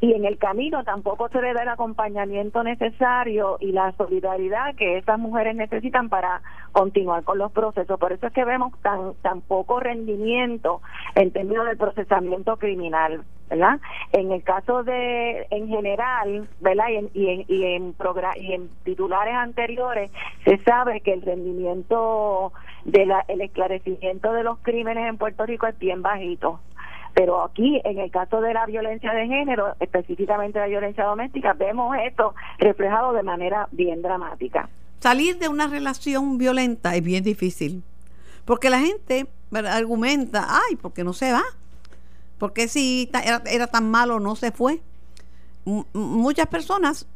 Y en el camino tampoco se le da el acompañamiento necesario y la solidaridad que estas mujeres necesitan para continuar con los procesos. Por eso es que vemos tan, tan poco rendimiento en términos del procesamiento criminal. ¿verdad? En el caso de, en general, ¿verdad? Y en, y en, y en, titulares anteriores, se sabe que el rendimiento del el esclarecimiento de los crímenes en Puerto Rico es bien bajito. Pero aquí, en el caso de la violencia de género, específicamente la violencia doméstica, vemos esto reflejado de manera bien dramática. Salir de una relación violenta es bien difícil. Porque la gente argumenta, ay, porque no se va? porque si era, tan malo no se fue? Muchas personas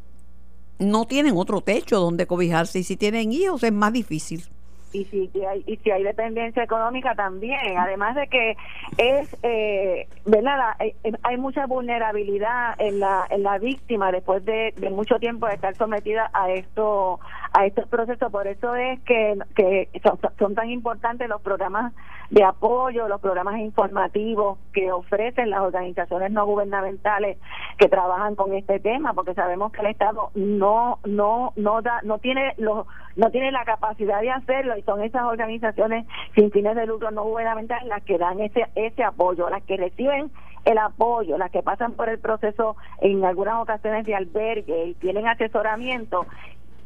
no tienen otro techo donde cobijarse y si tienen hijos es más difícil y si hay, y si hay dependencia económica también. Además de que es eh, verdad hay, hay, mucha vulnerabilidad en la en la víctima después de, de, mucho tiempo de estar sometida a esto a estos procesos. Por eso es que, que son, son tan importantes los programas de apoyo los programas informativos que ofrecen las organizaciones no gubernamentales que trabajan con este tema porque sabemos que el estado no no no da no tiene los no tiene la capacidad de hacerlo y son esas organizaciones sin fines de lucro no gubernamentales las que dan ese ese apoyo, las que reciben el apoyo, las que pasan por el proceso en algunas ocasiones de albergue y tienen asesoramiento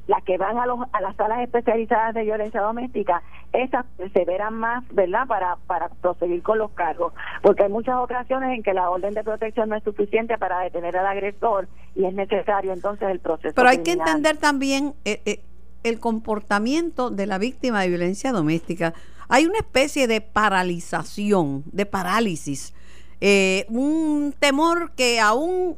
las que van a, los, a las salas especializadas de violencia doméstica, esas se verán más, ¿verdad?, para, para proseguir con los cargos. Porque hay muchas ocasiones en que la orden de protección no es suficiente para detener al agresor y es necesario entonces el proceso. Pero hay criminal. que entender también. Eh, eh, el comportamiento de la víctima de violencia doméstica. Hay una especie de paralización, de parálisis, eh, un temor que aún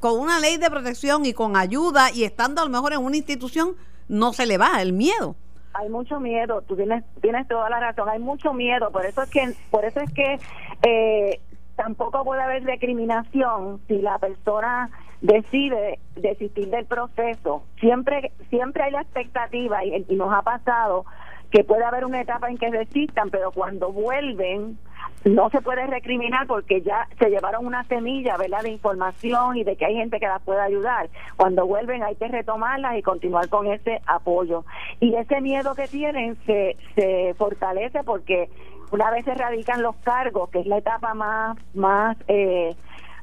con una ley de protección y con ayuda y estando a lo mejor en una institución, no se le va el miedo. Hay mucho miedo, tú tienes, tienes toda la razón, hay mucho miedo, por eso es que, por eso es que eh, tampoco puede haber discriminación si la persona decide desistir del proceso. Siempre, siempre hay la expectativa y, nos ha pasado que puede haber una etapa en que desistan, pero cuando vuelven no se puede recriminar porque ya se llevaron una semilla, ¿verdad?, de información y de que hay gente que las puede ayudar. Cuando vuelven hay que retomarlas y continuar con ese apoyo. Y ese miedo que tienen se, se fortalece porque una vez se radican los cargos, que es la etapa más, más eh,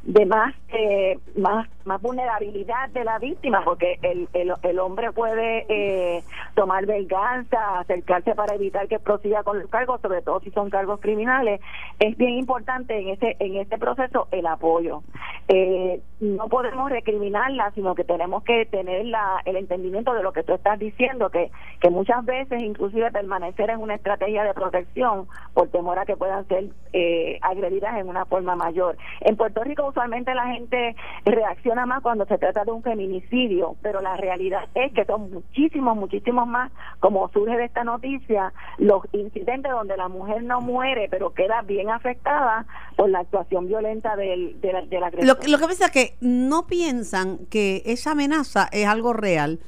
de más, eh, más más vulnerabilidad de la víctima porque el, el, hombre puede eh, tomar venganza acercarse para evitar que prosiga con los cargos sobre todo si son cargos criminales. Es bien importante en ese en este proceso el apoyo. Eh, no podemos recriminarla sino que tenemos que tener la, el entendimiento de lo que tú estás diciendo que que muchas veces inclusive permanecer en una estrategia de protección por temor a que puedan ser eh, agredidas en una forma mayor. En Puerto Rico usualmente la gente reacciona más cuando se trata de un feminicidio, pero la realidad es que son muchísimos, muchísimos más, como surge de esta noticia, los incidentes donde la mujer no muere, pero queda bien afectada por la actuación violenta del, de la, de la lo, lo que pasa es que no piensan que esa amenaza es algo real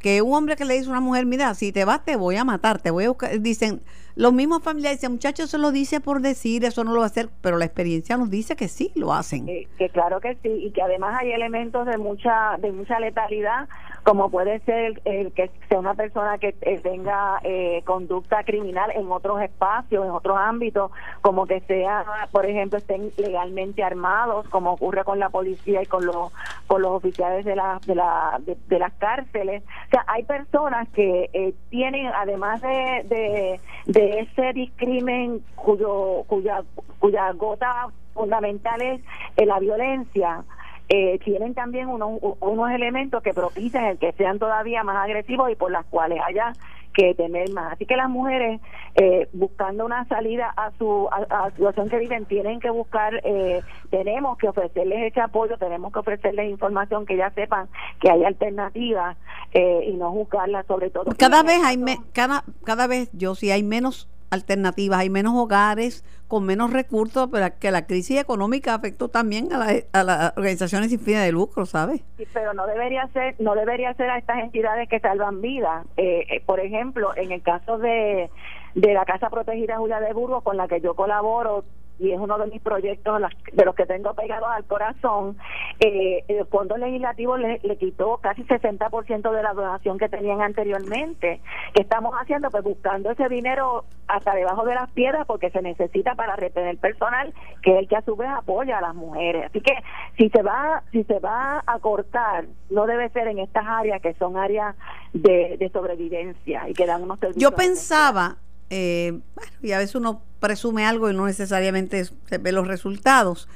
que un hombre que le dice a una mujer, mira, si te vas te voy a matar, te voy a buscar, dicen, los mismos familiares dicen, muchachos, se lo dice por decir, eso no lo va a hacer, pero la experiencia nos dice que sí lo hacen. Eh, que claro que sí, y que además hay elementos de mucha de mucha letalidad, como puede ser el, que sea una persona que eh, tenga eh, conducta criminal en otros espacios, en otros ámbitos, como que sea, por ejemplo, estén legalmente armados, como ocurre con la policía y con los con los oficiales de la de, la, de las cárceles. O sea, hay personas que eh, tienen, además de, de, de ese discrimen cuyo, cuya, cuya gota fundamental es eh, la violencia, eh, tienen también unos, unos elementos que propician el que sean todavía más agresivos y por las cuales haya que tener más. Así que las mujeres eh, buscando una salida a su a, a situación que viven tienen que buscar, eh, tenemos que ofrecerles ese apoyo, tenemos que ofrecerles información que ya sepan que hay alternativas eh, y no juzgarlas sobre todo. Cada vez hay me- cada cada vez yo sí hay menos alternativas, hay menos hogares con menos recursos, pero que la crisis económica afectó también a, la- a las organizaciones sin fines de lucro, ¿sabes? Sí, pero no debería ser no debería ser a estas entidades que salvan vidas Eh, eh, por ejemplo en el caso de de la casa protegida Julia de Burgos con la que yo colaboro y es uno de mis proyectos de los que tengo pegados al corazón eh, el fondo legislativo le, quitó casi 60% de la donación que tenían anteriormente ¿qué estamos haciendo? pues buscando ese dinero hasta debajo de las piedras porque se necesita para retener personal que es el que a su vez apoya a las mujeres así que si se va si se va a cortar no debe ser en estas áreas que son áreas de, de sobrevivencia y que dan unos servicios Yo pensaba, eh, bueno, y a veces uno presume algo y no necesariamente se ve los resultados.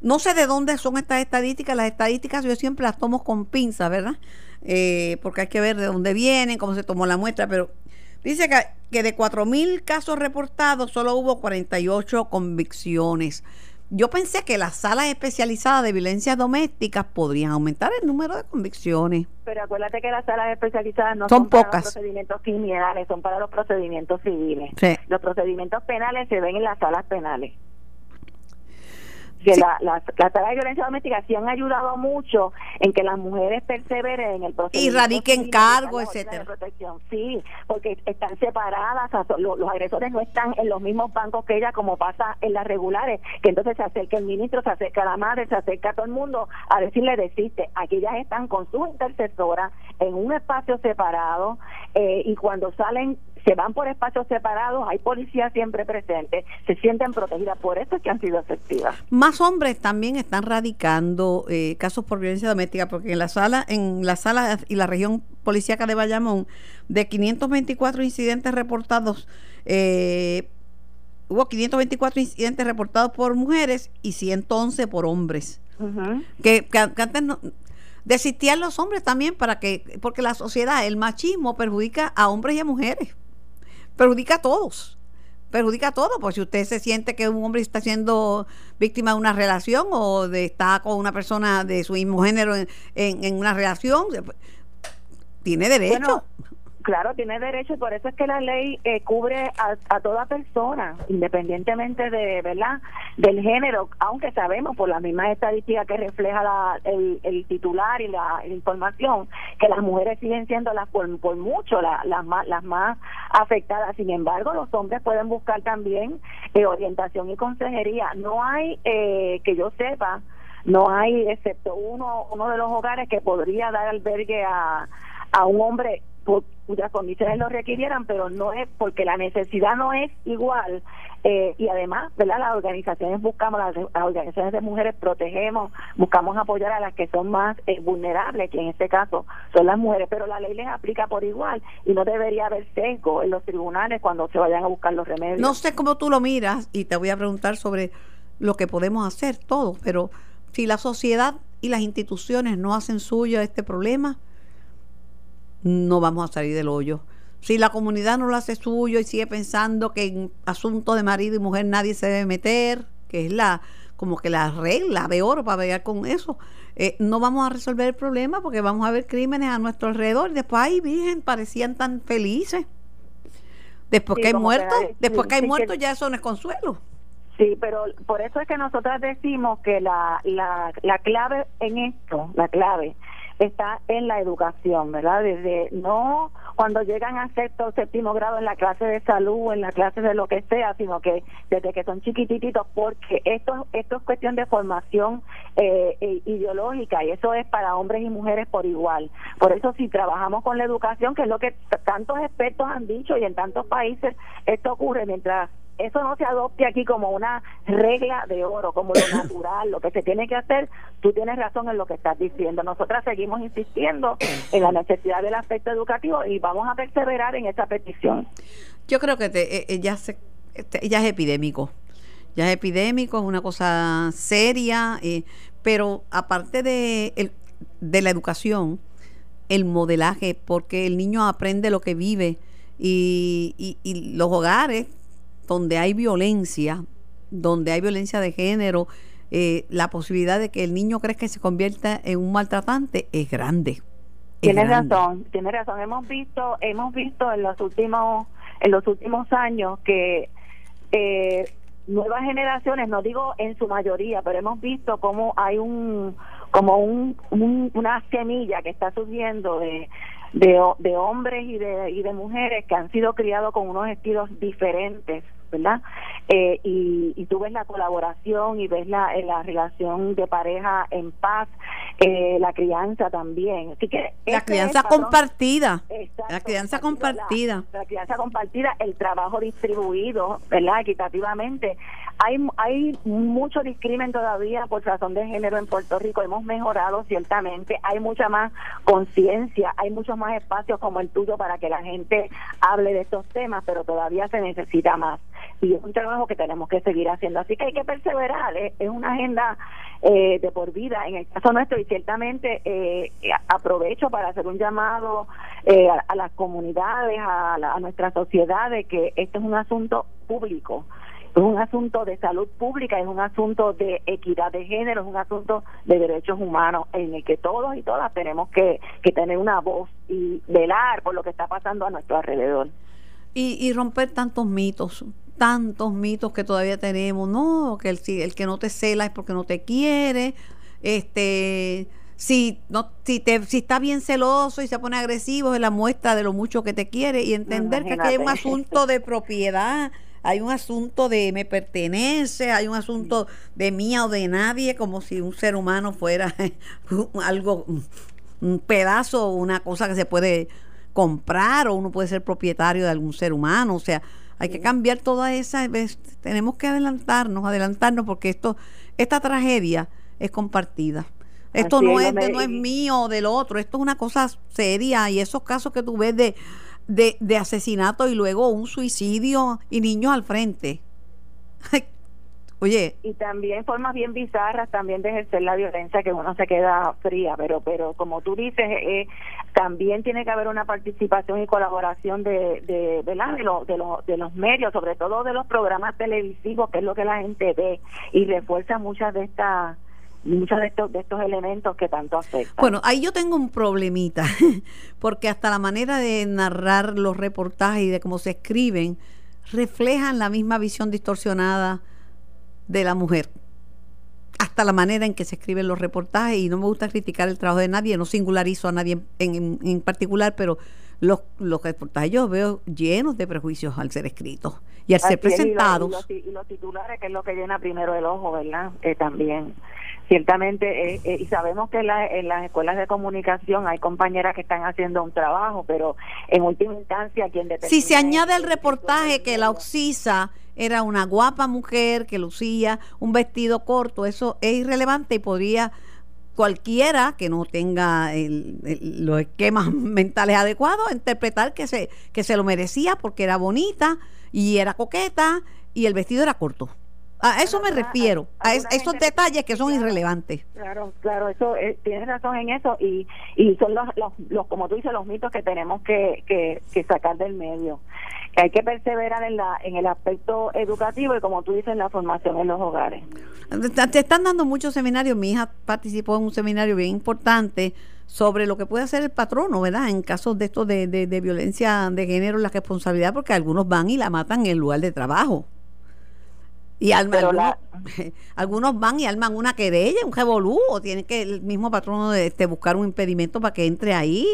No sé de dónde son estas estadísticas. Las estadísticas yo siempre las tomo con pinzas, ¿verdad? Eh, porque hay que ver de dónde vienen, cómo se tomó la muestra, pero dice que, que de 4.000 casos reportados solo hubo 48 convicciones. Yo pensé que las salas especializadas de violencia doméstica podrían aumentar el número de convicciones. pero acuérdate que las salas especializadas no Son son, para los procedimientos criminales son para los procedimientos civiles Sí. los procedimientos penales se ven en las salas penales que la- las las salas de violencia doméstica sí han ayudado mucho en que las mujeres perseveren en el procedimiento Y radiquen cargo, etcétera. protección. Sí, porque están separadas, o sea, lo- los, agresores no están en los mismos bancos que ella como pasa en las regulares, que entonces se acerca el ministro, se acerca la madre, se acerca todo el mundo a decirle desiste. Aquí ellas están con sus intercesoras en un espacio separado eh, y cuando salen se van por espacios separados, hay policía siempre presente, se sienten protegidas, por eso es que han sido efectivas. Más hombres también están radicando eh, casos por violencia doméstica, porque en la sala, en la sala y la región policíaca de Bayamón, de 524 incidentes reportados, eh, hubo 524 incidentes reportados por mujeres y 111 por hombres. que, que- que antes no desistían los hombres también para que, porque la sociedad, el machismo perjudica a hombres y a mujeres, perjudica a todos, perjudica a todos, porque si usted se siente que un hombre está siendo víctima de una relación o de está con una persona de su mismo género en, en- en una relación, tiene derecho. Claro, tiene derecho y por eso es que la ley eh, cubre a, a toda persona, independientemente de, ¿verdad? Del género, aunque sabemos por las mismas estadísticas que refleja la- el, el titular y la, información que las mujeres siguen siendo las por, mucho la- las más las más afectadas. Sin embargo, los hombres pueden buscar también eh, orientación y consejería. No hay eh, que yo sepa no hay excepto uno uno de los hogares que podría dar albergue a un hombre cuyas condiciones lo requirieran pero no es porque la necesidad no es igual eh, y además verdad las organizaciones buscamos las, las organizaciones de mujeres protegemos buscamos apoyar a las que son más eh, vulnerables que en este caso son las mujeres pero la ley les aplica por igual y no debería haber sesgo en los tribunales cuando se vayan a buscar los remedios. No sé cómo tú lo miras y te voy a preguntar sobre lo que podemos hacer todos, pero si la sociedad y las instituciones no hacen suyo este problema, no vamos a salir del hoyo. Si la comunidad no lo hace suyo y sigue pensando que en asuntos de marido y mujer nadie se debe meter, que es la como que la regla de oro para pelear con eso, eh, no vamos a resolver el problema porque vamos a ver crímenes a nuestro alrededor y después, ay, virgen, parecían tan felices. Después Sí, que hay que muertos, después sí, que hay sí, muertos ya eso no es consuelo. Sí, pero por eso es que nosotras decimos que la, la, la clave en esto, la clave, está en la educación, ¿verdad? Desde no cuando llegan a sexto o séptimo grado en la clase de salud o en la clase de lo que sea, sino que desde que son chiquititos, porque esto, esto es cuestión de formación eh, eh, ideológica y eso es para hombres y mujeres por igual. Por eso si trabajamos con la educación, que es lo que tantos expertos han dicho y en tantos países esto ocurre mientras eso no se adopte aquí como una regla de oro, como lo [coughs] natural, lo que se tiene que hacer, tú tienes razón en lo que estás diciendo. Nosotras seguimos insistiendo en la necesidad del aspecto educativo y vamos a perseverar en esa petición. Yo creo que te, eh, eh, ya, se, este, ya es epidémico. Ya es epidémico, es una cosa seria, eh, pero aparte de, el- de la educación, el modelaje, porque el niño aprende lo que vive y, y- y los hogares donde hay violencia, donde hay violencia de género, eh, la posibilidad de que el niño crezca y se convierta en un maltratante es grande. Es Tienes razón, tienes razón. Hemos visto, hemos visto en los últimos, en los últimos años que eh, nuevas generaciones, no digo en su mayoría, pero hemos visto cómo hay un, como un, un- una semilla que está surgiendo de, de, de hombres y de, y de mujeres que han sido criados con unos estilos diferentes, ¿verdad? Eh, y, y tú ves la colaboración y ves la, eh, la relación de pareja en paz, eh, la crianza también. Así que La crianza patrón- compartida. Exacto, La crianza compartida. La, la crianza compartida, el trabajo distribuido, ¿verdad? Equitativamente. Hay, hay mucho discrimen todavía por razón de género en Puerto Rico. Hemos mejorado ciertamente. Hay mucha más conciencia, hay muchos más espacios como el tuyo para que la gente hable de estos temas, pero todavía se necesita más. Y es un trabajo que tenemos que seguir haciendo. Así que hay que perseverar. Es, es una agenda eh, de por vida en el caso nuestro y ciertamente eh, aprovecho para hacer un llamado eh, a, las comunidades, a, a nuestra sociedad de que esto es un asunto público. Es un asunto de salud pública, es un asunto de equidad de género, es un asunto de derechos humanos en el que todos y todas tenemos que, que tener una voz y velar por lo que está pasando a nuestro alrededor. y, y romper tantos mitos, tantos mitos que todavía tenemos, no, que el, si el que no te cela es porque no te quiere, este, si no, si te, si está bien celoso y se pone agresivo es la muestra de lo mucho que te quiere. Y entender que aquí hay un asunto de propiedad, hay un asunto de me pertenece, hay un asunto de mía o de nadie, como si un ser humano fuera [laughs] algo, un pedazo, una cosa que se puede comprar o uno puede ser propietario de algún ser humano, o sea, hay que cambiar toda esa, ves, tenemos que adelantarnos, adelantarnos porque esto, esta tragedia es compartida. Esto Así no es, de- no es mío o del otro, esto es una cosa seria y esos casos que tú ves de, de, de asesinato y luego un suicidio y niños al frente. Oye, y también formas bien bizarras también de ejercer la violencia que uno se queda fría pero pero como tú dices eh, también tiene que haber una participación y colaboración de de de, los de los medios sobre todo de los programas televisivos que es lo que la gente ve y refuerza muchas de estas muchos de estos de estos elementos que tanto afectan Bueno, ahí yo tengo un problemita, [laughs] porque hasta la manera de narrar los reportajes y de cómo se escriben reflejan la misma visión distorsionada de la mujer. Hasta la manera en que se escriben los reportajes, y no me gusta criticar el trabajo de nadie, no singularizo a nadie en, en- en particular, pero los, los reportajes yo veo llenos de prejuicios al ser escritos y al ser Así es, y los- presentados. Los, y los titulares, que es lo que llena primero el ojo, ¿verdad? Eh, también. Ciertamente, eh, eh, y sabemos que en, la- en las escuelas de comunicación hay compañeras que están haciendo un trabajo, pero en última instancia, quien determina. Si se añade al reportaje que la Oxisa era una guapa mujer que lucía un vestido corto, eso es irrelevante y podría cualquiera que no tenga el- el- los esquemas [laughs] mentales adecuados interpretar que se, que se lo merecía porque era bonita y era coqueta y el vestido era corto. A eso me refiero, a es- esos detalles que son irrelevantes. Claro, claro, eso eh, tienes razón en eso y, y son los, los, los, como tú dices, los mitos que tenemos que, que, que sacar del medio. Que hay que perseverar en, la, en el aspecto educativo y como tú dices, en la formación en los hogares. Te- Te están dando muchos seminarios. Mi hija participó en un seminario bien importante sobre lo que puede hacer el patrono, ¿verdad? En casos de esto de, de, de violencia de género, la responsabilidad, porque algunos van y la matan en el lugar de trabajo. Y alma- algunos, la- [laughs] algunos van y arman una querella, un revolú, o tiene que el mismo patrono de, este, buscar un impedimento para que entre ahí.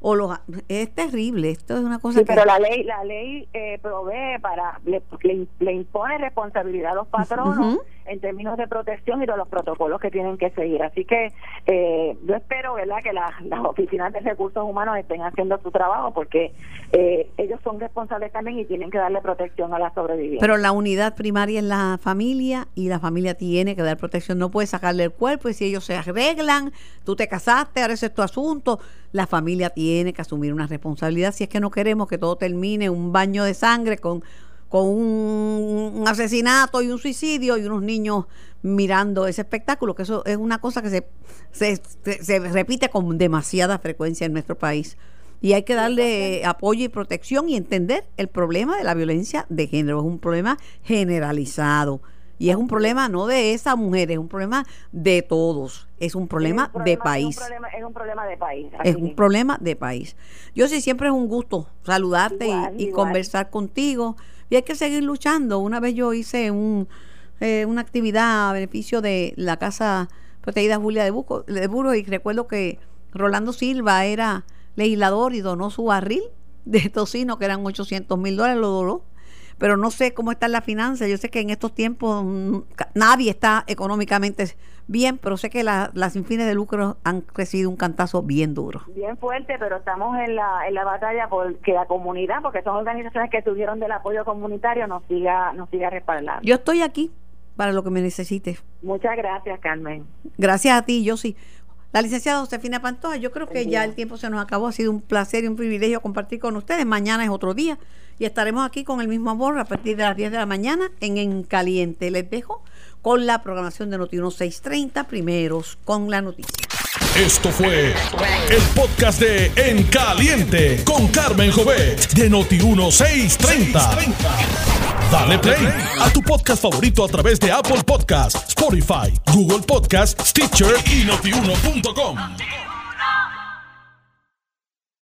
O los es terrible esto es una cosa Sí, que pero la ley la ley eh, provee para le, le, le impone responsabilidad a los patronos en términos de protección y de los protocolos que tienen que seguir. Así que eh, yo espero verdad que la- las oficinas de recursos humanos estén haciendo su trabajo porque eh, ellos son responsables también y tienen que darle protección a las sobrevivientes pero la unidad primaria es la familia y la familia tiene que dar protección. No puedes sacarle el cuerpo y si ellos se arreglan tú te casaste ahora ese es tu asunto. La familia tiene que asumir una responsabilidad si es que no queremos que todo termine un baño de sangre con con un, un asesinato y un suicidio y unos niños mirando ese espectáculo, que eso es una cosa que se, se, se- se repite con demasiada frecuencia en nuestro país. Y hay que darle apoyo y protección y entender el problema de la violencia de género. Es un problema generalizado. Y es un problema no de esa mujer, es un problema de todos. Es un problema, Es un de país. es un problema, es un problema de país Es un problema de país. Yo sí, siempre es un gusto saludarte y- Igual, y, igual. conversar contigo. Y hay que seguir luchando. Una vez yo hice un, eh, una actividad a beneficio de la Casa Protegida Julia de, Buco, de y recuerdo que Rolando Silva era legislador y donó su barril de tocino, que eran 800 mil dólares, lo donó. Pero no sé cómo están las finanzas. Yo sé que en estos tiempos mm, nadie está económicamente bien, pero sé que la- las sin fines de lucro han recibido un cantazo bien duro. bien fuerte, pero estamos en la, en la batalla porque la comunidad, porque son organizaciones que tuvieron del apoyo comunitario, nos siga, nos siga respaldando. Yo estoy aquí para lo que me necesites. Muchas gracias, Carmen. Gracias a ti, yo sí. La licenciada Josefina Pantoja, yo creo que ya el tiempo se nos acabó. Ha sido un placer y un privilegio compartir con ustedes. Mañana es otro día y estaremos aquí con el mismo amor a partir de las 10 de la mañana en En Caliente. Les dejo con la programación de Noti 630 primeros con la noticia. Esto fue el podcast de En Caliente con Carmen Jovet de Noti 1630. Dale play a tu podcast favorito a través de Apple Podcasts, Spotify, Google Podcasts, Stitcher y notiuno.com.